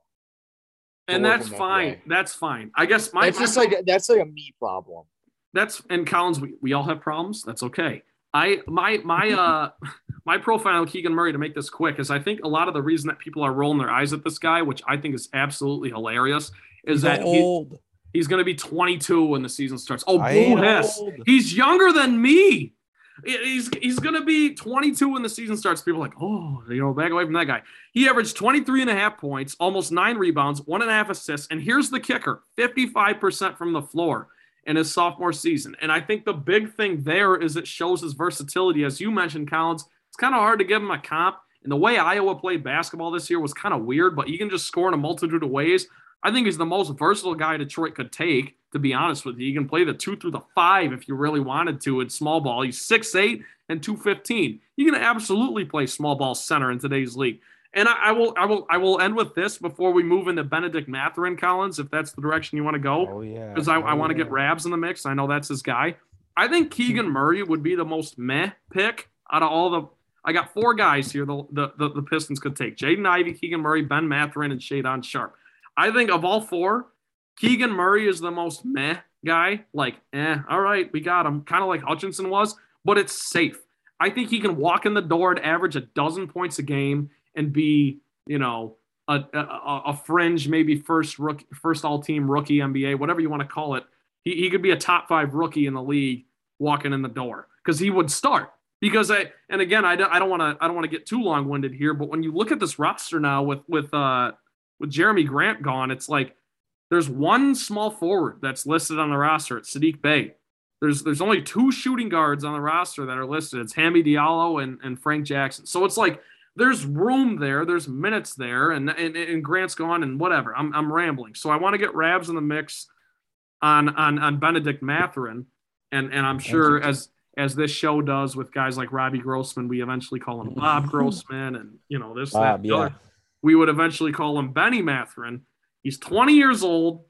and that's fine. That's fine. I guess my that's just like that's like a me problem. That's and Collins. We, we all have problems. That's okay. I my my uh my profile on Keegan Murray to make this quick is I think a lot of the reason that people are rolling their eyes at this guy, which I think is absolutely hilarious, is he's that he, he's going to be 22 when the season starts. Oh, boo He's younger than me. He's he's going to be 22 when the season starts. People like, oh, you know, back away from that guy. He averaged 23 and a half points, almost nine rebounds, one and a half assists. And here's the kicker 55% from the floor in his sophomore season. And I think the big thing there is it shows his versatility. As you mentioned, Collins, it's kind of hard to give him a comp. And the way Iowa played basketball this year was kind of weird, but you can just score in a multitude of ways. I think he's the most versatile guy Detroit could take, to be honest with you. You can play the two through the five if you really wanted to in small ball. He's 6'8 and 215. You can absolutely play small ball center in today's league. And I, I, will I will I will end with this before we move into Bennedict Mathurin Collins, if that's the direction you want to go. Oh yeah. Because I, oh, I want to yeah. get Rabs in the mix. I know that's his guy. I think Keegan Murray would be the most meh pick out of all the I got four guys here the the, the, the Pistons could take. Jaden Ivey, Keegan Murray, Ben Mathurin, and Shaedon Sharpe. I think of all four, Keegan Murray is the most meh guy. Like, eh, all right, we got him. Kind of like Hutchinson was, but it's safe. I think he can walk in the door and average a dozen points a game and be, you know, a, a, a fringe, maybe first rookie, first all team rookie NBA, whatever you want to call it. He, he could be a top five rookie in the league walking in the door because he would start. Because I and again I don't I don't want to I don't want to get too long winded here, but when you look at this roster now with with uh with Jerami Grant gone, it's like there's one small forward that's listed on the roster. It's Saddiq Bey. There's there's only two shooting guards on the roster that are listed. It's Hammy Diallo and, and Frank Jackson. So it's like there's room there, there's minutes there, and and, and Grant's gone and whatever. I'm I'm rambling. So I want to get Rabs in the mix on on on Bennedict Mathurin. And and I'm sure as as this show does with guys like Robbie Grossman, we eventually call him Bob Grossman and you know this Bob, that, yeah we would eventually call him Benny Mathurin. He's 20 years old.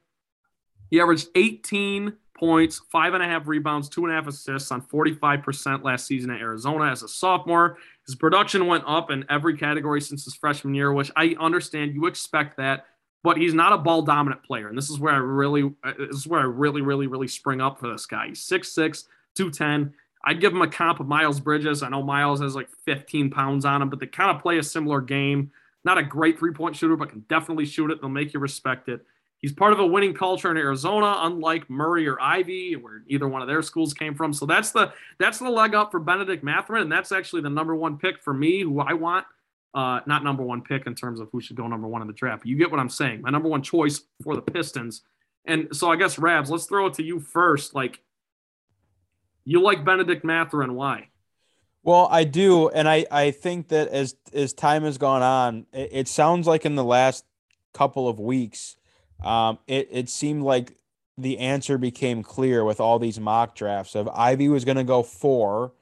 He averaged 18 points, five and a half rebounds, two and a half assists on 45% last season at Arizona as a sophomore. His production went up in every category since his freshman year, which I understand you expect that, but he's not a ball dominant player. And this is where I really, uh, this is where I really, really, really spring up for this guy. He's 6'6, 210. I'd give him a comp of Miles Bridges. I know Miles has like 15 pounds on him, but they kind of play a similar game. Not a great three point shooter, but can definitely shoot it. They'll make you respect it. He's part of a winning culture in Arizona, unlike Murray or Ivey, where either one of their schools came from. So that's the that's the leg up for Bennedict Mathurin, and that's actually the number one pick for me, who I want. Uh, not number one pick in terms of who should go number one in the draft. You get what I'm saying. My number one choice for the Pistons. And so I guess Rabs, let's throw it to you first. Like, you like Bennedict Mathurin? Why? Well, I do, and I I think that as as time has gone on, it, it sounds like in the last couple of weeks, um, it it seemed like the answer became clear with all these mock drafts of Ivey was going to go four,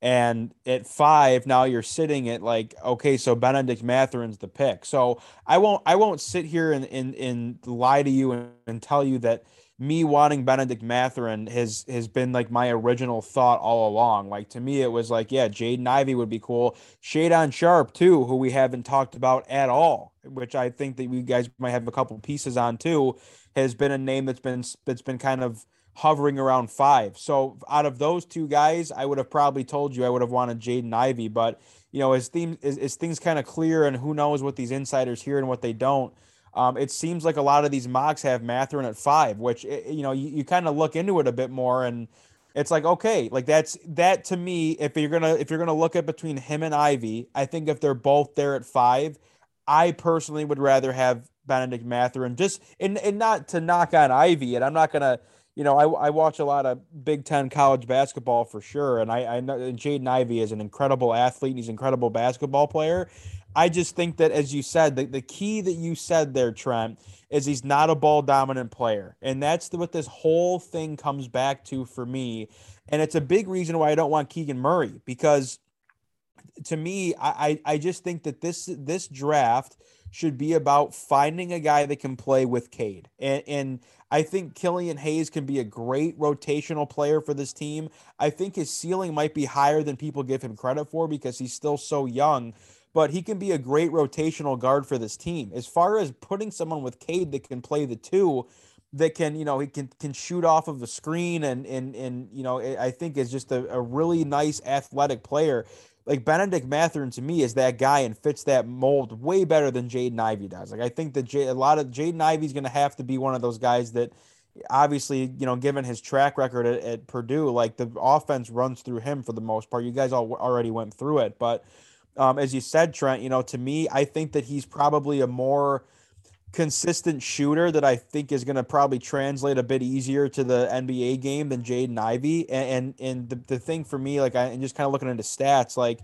and at five now you're sitting at like okay, so Bennedict Mathurin's the pick. So I won't I won't sit here and and, and lie to you and, and tell you that me wanting Bennedict Mathurin has has been like my original thought all along. Like to me, it was like, yeah, Jaden Ivey would be cool. Shaedon Sharpe too, who we haven't talked about at all, which I think that you guys might have a couple pieces on too, has been a name that's been that's been kind of hovering around five. So out of those two guys, I would have probably told you I would have wanted Jaden Ivey, but you know, as theme as, as things kind of clear and who knows what these insiders hear and what they don't um, it seems like a lot of these mocks have Mathurin at five, which eh, you know you, you kind of look into it a bit more, and it's like okay, like that's that to me. If you're gonna if you're gonna look at between him and Ivey, I think if they're both there at five, I personally would rather have Bennedict Mathurin just and and not to knock on Ivey, and I'm not gonna. You know, I, I watch a lot of Big Ten college basketball for sure, and I, I know Jaden Ivey is an incredible athlete. And he's an incredible basketball player, I just think that, as you said, the, the key that you said there, Trent, is he's not a ball dominant player. And that's the, what this whole thing comes back to for me. And it's a big reason why I don't want Keegan Murray because to me, I, I just think that this this draft should be about finding a guy that can play with Cade. And, and I think Killian Hayes can be a great rotational player for this team. I think his ceiling might be higher than people give him credit for because he's still so young but he can be a great rotational guard for this team. As far as putting someone with Cade that can play the two, that can you know he can can shoot off of a screen and and and you know I think is just a, a really nice athletic player. Like Bennedict Mathurin to me is that guy and fits that mold way better than Jaden Ivey does. Like I think that J- a lot of Jaden Ivey's going to have to be one of those guys that obviously, you know, given his track record at, at, Purdue, like the offense runs through him for the most part. You guys all already went through it, but um, as you said, Trent, you know, to me, I think that he's probably a more consistent shooter that I think is going to probably translate a bit easier to the NBA game than Jaden Ivey. And, and, and the, the thing for me, like, I, and just kind of looking into stats, like,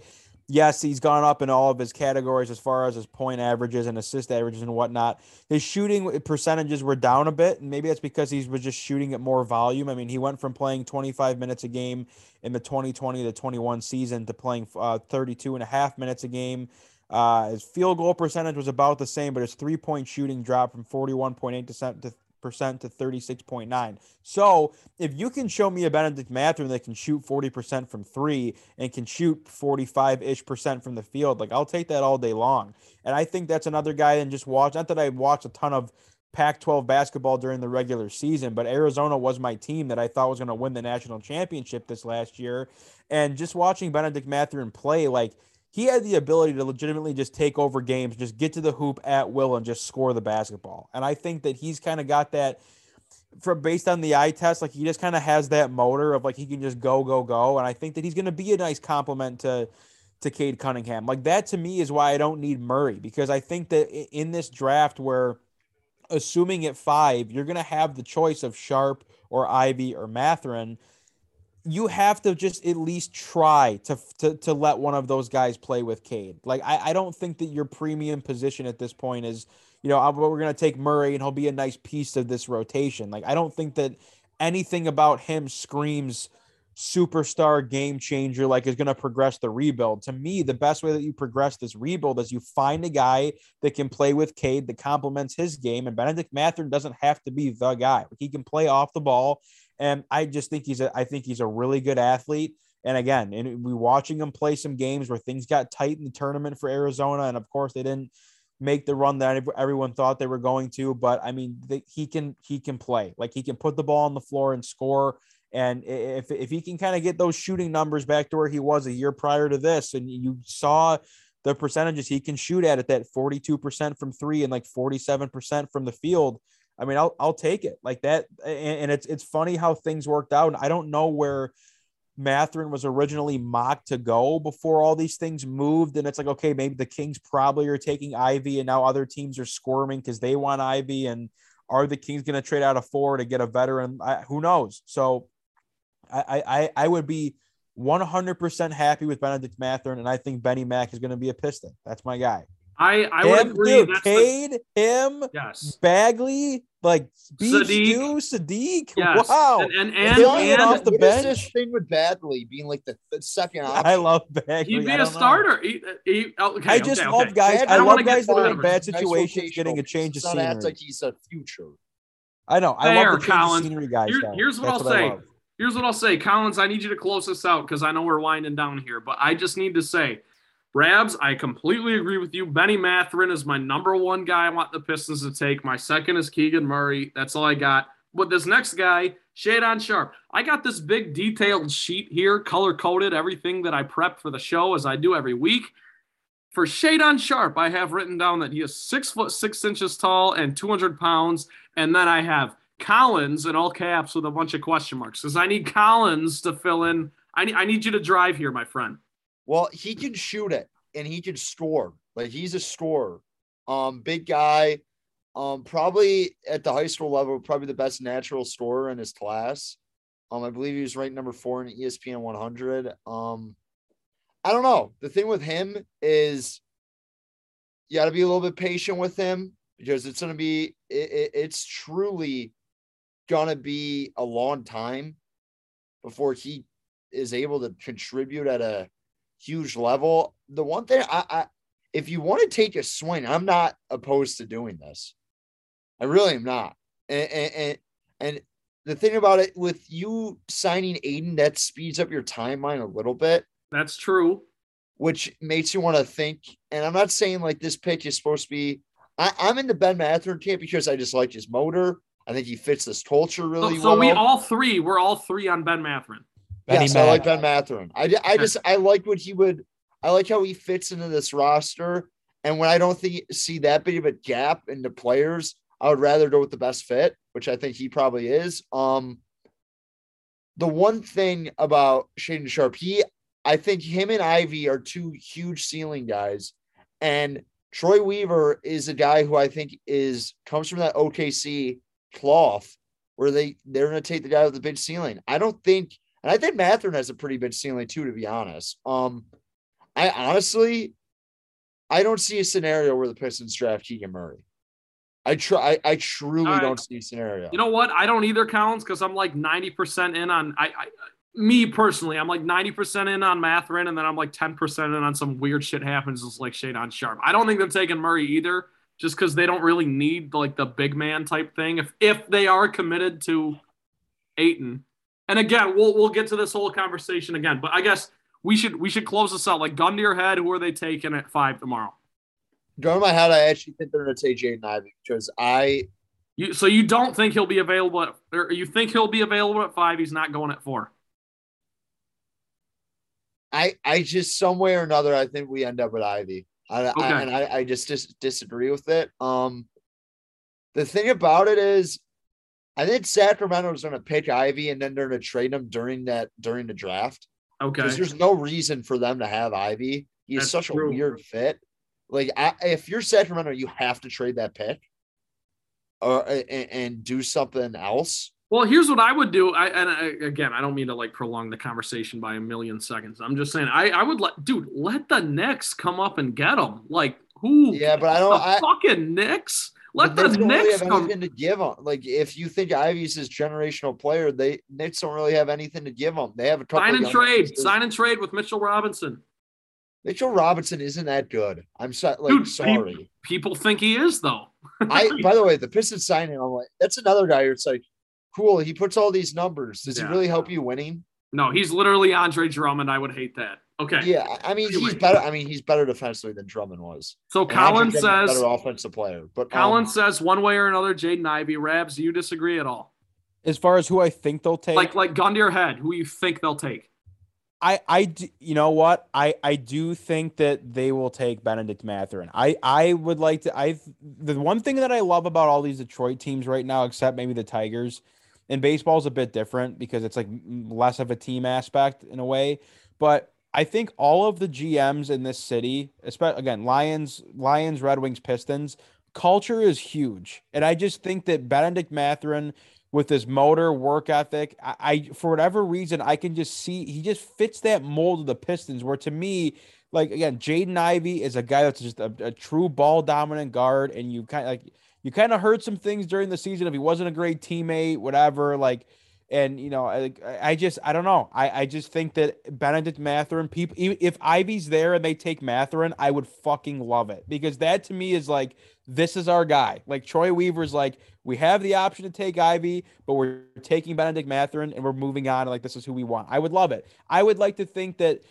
yes, he's gone up in all of his categories as far as his point averages and assist averages and whatnot. His shooting percentages were down a bit, and maybe that's because he was just shooting at more volume. I mean, he went from playing 25 minutes a game in the 2020 to 21 season to playing uh, 32 and a half minutes a game. Uh, his field goal percentage was about the same, but his three point shooting dropped from 41.8% to percent to 36.9. So if you can show me a Bennedict Mathurin that can shoot 40% from three and can shoot 45 ish percent from the field, like I'll take that all day long. And I think that's another guy and just watch. Not that I watched a ton of Pac 12 basketball during the regular season, but Arizona was my team that I thought was going to win the national championship this last year. And just watching Bennedict Mathurin play, like he had the ability to legitimately just take over games, just get to the hoop at will and just score the basketball. And I think that he's kind of got that from based on the eye test, like he just kind of has that motor of like he can just go, go, go. And I think that he's going to be a nice compliment to to Cade Cunningham. Like that to me is why I don't need Murray because I think that in this draft where assuming at five, you're going to have the choice of Sharpe or Ivey or Mathurin you have to just at least try to, to to let one of those guys play with Cade. Like I, I don't think that your premium position at this point is, you know, we're gonna take Murray and he'll be a nice piece of this rotation. Like I don't think that anything about him screams superstar game changer like is going to progress the rebuild. To me, the best way that you progress this rebuild is you find a guy that can play with Cade that complements his game. And Bennedict Mathurin doesn't have to be the guy. He can play off the ball. And I just think he's a I think he's a really good athlete. And again, and we watching him play some games where things got tight in the tournament for Arizona, and of course they didn't make the run that everyone thought they were going to. But I mean, the, he can he can play like he can put the ball on the floor and score. And if if he can kind of get those shooting numbers back to where he was a year prior to this, and you saw the percentages he can shoot at at that 42% from three and like 47% from the field I mean, I'll I'll take it like that. And, and it's it's funny how things worked out. And I don't know where Mathurin was originally mocked to go before all these things moved. And it's like, okay, maybe the Kings probably are taking Ivey, and now other teams are squirming because they want Ivey. And are the Kings going to trade out a four to get a veteran? I, who knows? So I, I I would be 100% happy with Bennedict Mathurin, and I think Benny Mack is going to be a Piston. That's my guy. I I would agree. Dude, Cade, the... him, yes, Bagley, like Beach Saddiq. Saddiq. Yes. Wow. And and, and, and off the bench. this thing with Bagley being like the, the second option? I love Bagley. He'd be a starter. He, he, oh, okay, I just okay, love okay. guys. I, I love guys that are in bad situations nice getting a change of scenery. That's like he's a future. I know. I Fair, love the Collins. scenery guys. Here, here's what That's I'll what say. Here's what I'll say, Collins. I need you to close this out because I know we're winding down here, but I just need to say, Rabs, I completely agree with you. Benny Mathurin is my number one guy I want the Pistons to take. My second is Keegan Murray. That's all I got. But this next guy, Shaedon Sharpe. I got this big detailed sheet here, color coded, everything that I prep for the show as I do every week. For Shaedon Sharpe, I have written down that he is six foot six inches tall and 200 pounds. And then I have Collins in all caps with a bunch of question marks because I need Collins to fill in. I need, I need you to drive here, my friend. Well, he can shoot it and he can score. Like he's a scorer. Um, big guy. Um, probably at the high school level, probably the best natural scorer in his class. Um, I believe he was ranked number four in ESPN 100. Um, I don't know. The thing with him is you got to be a little bit patient with him because it's going to be, it, it, it's truly going to be a long time before he is able to contribute at a huge level. The one thing I, I if you want to take a swing, I'm not opposed to doing this. I really am not. And, and, and the thing about it with you signing Ayton, that speeds up your timeline a little bit. That's true. Which makes you want to think. And I'm not saying like this pitch is supposed to be. I, am in the Ben Mathurin camp because I just like his motor. I think he fits this culture really so, so well. So we all three, we're all three on Ben Mathurin. Benny yes. I like Ben Mathurin. I, I just I like what he would. I like how he fits into this roster. And when I don't think see that big of a gap in the players, I would rather go with the best fit, which I think he probably is. Um, the one thing about Shaedon Sharpe, he I think him and Ivey are two huge ceiling guys, and Troy Weaver is a guy who I think is comes from that OKC cloth where they they're going to take the guy with the big ceiling. I don't think, and I think Mathurin has a pretty big ceiling too, to be honest. Um, I honestly, I don't see a scenario where the Pistons draft Keegan Murray. I try. I, I truly right. don't see a scenario. You know what? I don't either, Collins, because I'm like 90% in on. I, I, me personally, I'm like 90% in on Mathurin, and then I'm like 10% in on some weird shit happens. It's like Shaedon Sharpe. I don't think they're taking Murray either just because they don't really need like the big man type thing. If if they are committed to Ayton, and again, we'll we'll get to this whole conversation again. But I guess we should we should close this out. Like gun to your head, who are they taking at five tomorrow? Gun to my head, I actually think they're going to take Jaden Ivey because I. You, so you don't think he'll be available at, or you think he'll be available at five? He's not going at four. I I just some way or another, I think we end up with Ivey. I, okay. I, and I, I just dis- disagree with it. Um, the thing about it is, I think Sacramento is going to pick Ivey and then they're going to trade him during that during the draft. Okay. Because there's no reason for them to have Ivey. He's That's such true. a weird fit. Like, I, if you're Sacramento, you have to trade that pick, uh, or and, and do something else. Well, here's what I would do. I and I, again, I don't mean to like prolong the conversation by a million seconds. I'm just saying, I I would let, dude, let the Knicks come up and get them. Like who? Yeah, but I don't. I, fucking Knicks. Let the Knicks really have come. anything to give them. Like if you think Ivey's his generational player, they Knicks don't really have anything to give them. They have a couple. Sign and trade. Players. Sign and trade with Mitchell Robinson. Mitchell Robinson isn't that good. I'm so, like Dude, sorry. People think he is though. I by the way, the Pistons signing, I'm like, that's another guy. It's like cool. He puts all these numbers. Does yeah. he really help you winning? No, he's literally Andre Drummond. I would hate that. Okay. Yeah, I mean he's better. I mean he's better defensively than Drummond was. So Colin says better offensive player, but Colin um, says one way or another, Jaden Ivey. Rabs, do you disagree at all? As far as who I think they'll take, like like gun to your head, who you think they'll take? I I do, you know what I I do think that they will take Bennedict Mathurin. I I would like to. I the one thing that I love about all these Detroit teams right now, except maybe the Tigers and baseball is a bit different because it's like less of a team aspect in a way. But I think all of the GMs in this city, especially again, Lions, Lions, Red Wings, Pistons, culture is huge. And I just think that Bennedict Mathurin with his motor work ethic, I, I for whatever reason, I can just see he just fits that mold of the Pistons. Where to me, like again, Jaden Ivey is a guy that's just a, a true ball dominant guard, and you kind of like you kind of heard some things during the season if he wasn't a great teammate, whatever. Like, and you know, I, I just I don't know. I I just think that Bennedict Mathurin, people, if Ivey's there and they take Mathurin, I would fucking love it because that to me is like this is our guy. Like Troy Weaver's like, we have the option to take Ivey, but we're taking Bennedict Mathurin and we're moving on. Like, this is who we want. I would love it. I would like to think that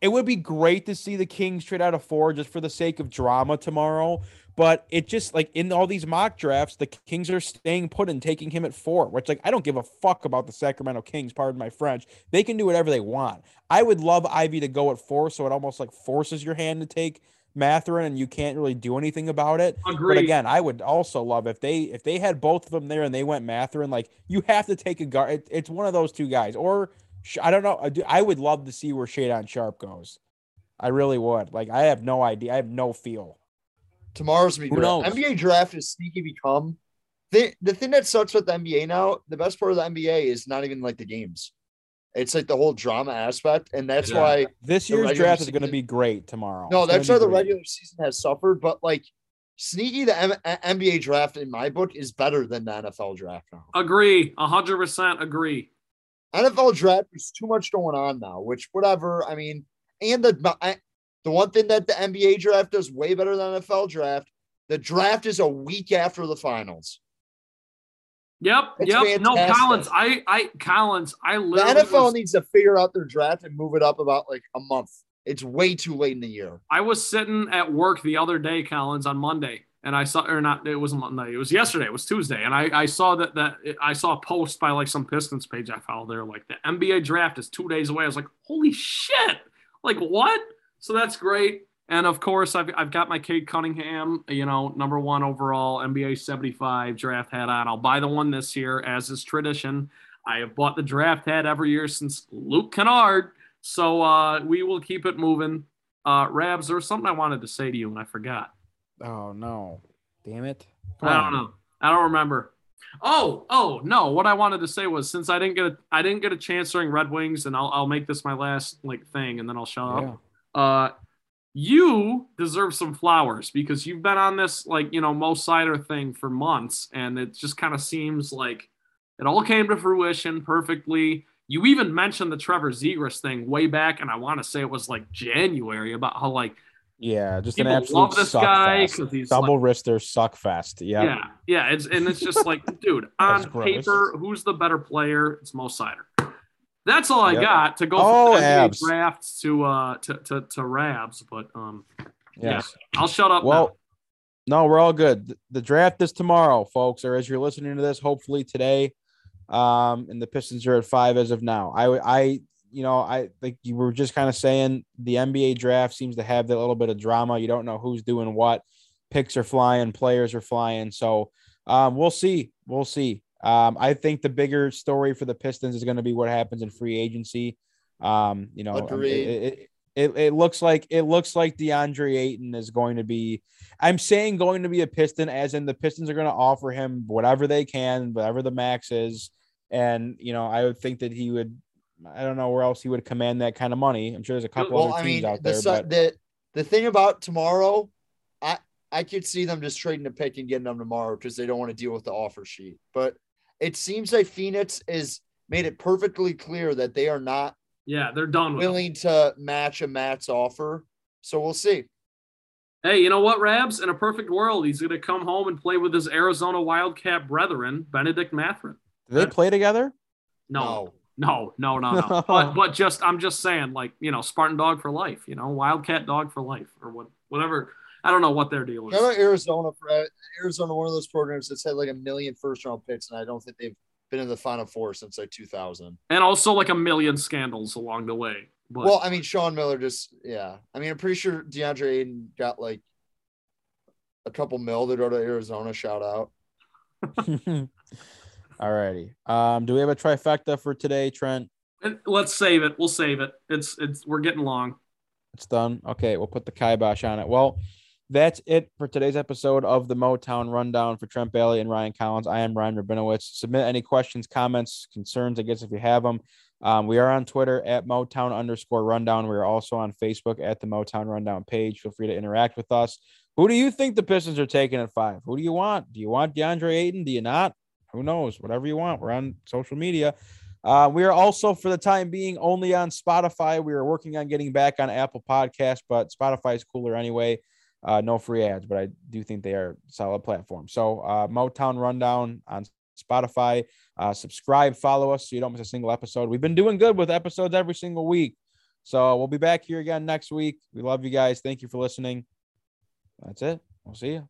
it would be great to see the Kings trade out of four just for the sake of drama tomorrow. But it just like in all these mock drafts, the Kings are staying put and taking him at four, which like I don't give a fuck about the Sacramento Kings, pardon my French. They can do whatever they want. I would love Ivey to go at four, so it almost like forces your hand to take Mathurin and you can't really do anything about it. Agreed. But again, I would also love if they if they had both of them there and they went Mathurin, like you have to take a guard. It, it's one of those two guys. Or I don't know. I would love to see where Shaedon Sharpe goes. I really would. Like I have no idea. I have no feel. Tomorrow's be NBA draft is sneaky become. The, the thing that sucks with the NBA now, the best part of the NBA is not even like the games. It's like the whole drama aspect, and that's yeah. why this year's draft season, is going to be great tomorrow. No, that's why the great. regular season has suffered. But like sneaky, the M- NBA draft in my book is better than the NFL draft now. Agree, hundred percent agree. NFL draft is too much going on now. Which whatever. I mean, and the I, the one thing that the NBA draft does way better than NFL draft, the draft is a week after the finals. Yep. It's yep. Fantastic. No, Collins. I, I, Collins. I literally. The NFL was, needs to figure out their draft and move it up about like a month. It's way too late in the year. I was sitting at work the other day, Collins, on Monday, and I saw, or not, it wasn't Monday. It was yesterday. It was Tuesday, and I, I saw that that I saw a post by like some Pistons page I followed there, like the NBA draft is two days away. I was like, holy shit! Like what? So that's great. And of course, I've, I've got my Cade Cunningham, you know, number one overall NBA 75 draft hat on. I'll buy the one this year, as is tradition. I have bought the draft hat every year since Luke Kennard. So uh, we will keep it moving. Uh, Rabs, there was something I wanted to say to you and I forgot. Oh, no. Damn it. Come I don't on. know. I don't remember. Oh, oh no! What I wanted to say was since I didn't get a I didn't get a chance during Red Wings, and I'll I'll make this my last like thing, and then I'll shut yeah. up. Uh, you deserve some flowers because you've been on this like you know Mo Seider thing for months and it just kind of seems like it all came to fruition perfectly you even mentioned the trevor zegras thing way back and i want to say it was like january about how like yeah just an absolute love this guy because he's double like, wrister suck fest yeah yeah yeah it's and it's just like dude on paper who's the better player it's Mo Seider that's all I yep. got to go oh, from drafts to uh to, to to Rabs, but um yes. yeah, I'll shut up. Well, now. no, we're all good. The draft is tomorrow, folks, or as you're listening to this, hopefully today. Um, and the Pistons are at five as of now. I I you know, I think you were just kind of saying the NBA draft seems to have that little bit of drama. You don't know who's doing what. Picks are flying, players are flying. So um, we'll see. We'll see. Um, I think the bigger story for the Pistons is going to be what happens in free agency. Um, you know, it, it, it, it, looks like it looks like DeAndre Ayton is going to be. I'm saying going to be a Piston, as in the Pistons are going to offer him whatever they can, whatever the max is, and you know, I would think that he would. I don't know where else he would command that kind of money. I'm sure there's a couple well, other teams I mean, out there. The, but... the the thing about tomorrow, I I could see them just trading a pick and getting them tomorrow because they don't want to deal with the offer sheet. But it seems like Phoenix is made it perfectly clear that they are not yeah they're done willing to match a Matt's offer. So we'll see. Hey, you know what, Rabs? In a perfect world, he's going to come home and play with his Arizona Wildcat brethren, Benedict Mathurin. Do they play together? No, no, no, no, no. no. but but just I'm just saying, like you know, Spartan dog for life. You know, Wildcat dog for life, or what, whatever I don't know what their deal is. Shout out Arizona uh, Arizona, one of those programs that's had like a million first round picks, and I don't think they've been in the Final Four since like 2000. And also like a million scandals along the way. But... Well, I mean, Sean Miller just yeah. I mean, I'm pretty sure DeAndre Ayton got like a couple mil to go to Arizona. Shout out. All righty. Um, do we have a trifecta for today, Trent? Let's save it. We'll save it. It's it's we're getting long. It's done. Okay, we'll put the kibosh on it. Well, that's it for today's episode of the Motown Rundown for Trent Bailey and Ryan Collins. I am Ryan Rabinowitz. Submit any questions, comments, concerns, I guess, if you have them. Um, we are on Twitter at Motown underscore rundown. We are also on Facebook at the Motown Rundown page. Feel free to interact with us. Who do you think the Pistons are taking at five? Who do you want? Do you want DeAndre Ayton? Do you not? Who knows? Whatever you want. We're on social media. Uh, we are also, for the time being, only on Spotify. We are working on getting back on Apple Podcast, but Spotify is cooler anyway. Uh, no free ads, but I do think they are solid platform. So uh, Motown Rundown on Spotify. Uh, subscribe, follow us so you don't miss a single episode. We've been doing good with episodes every single week. So we'll be back here again next week. We love you guys. Thank you for listening. That's it. We'll see you.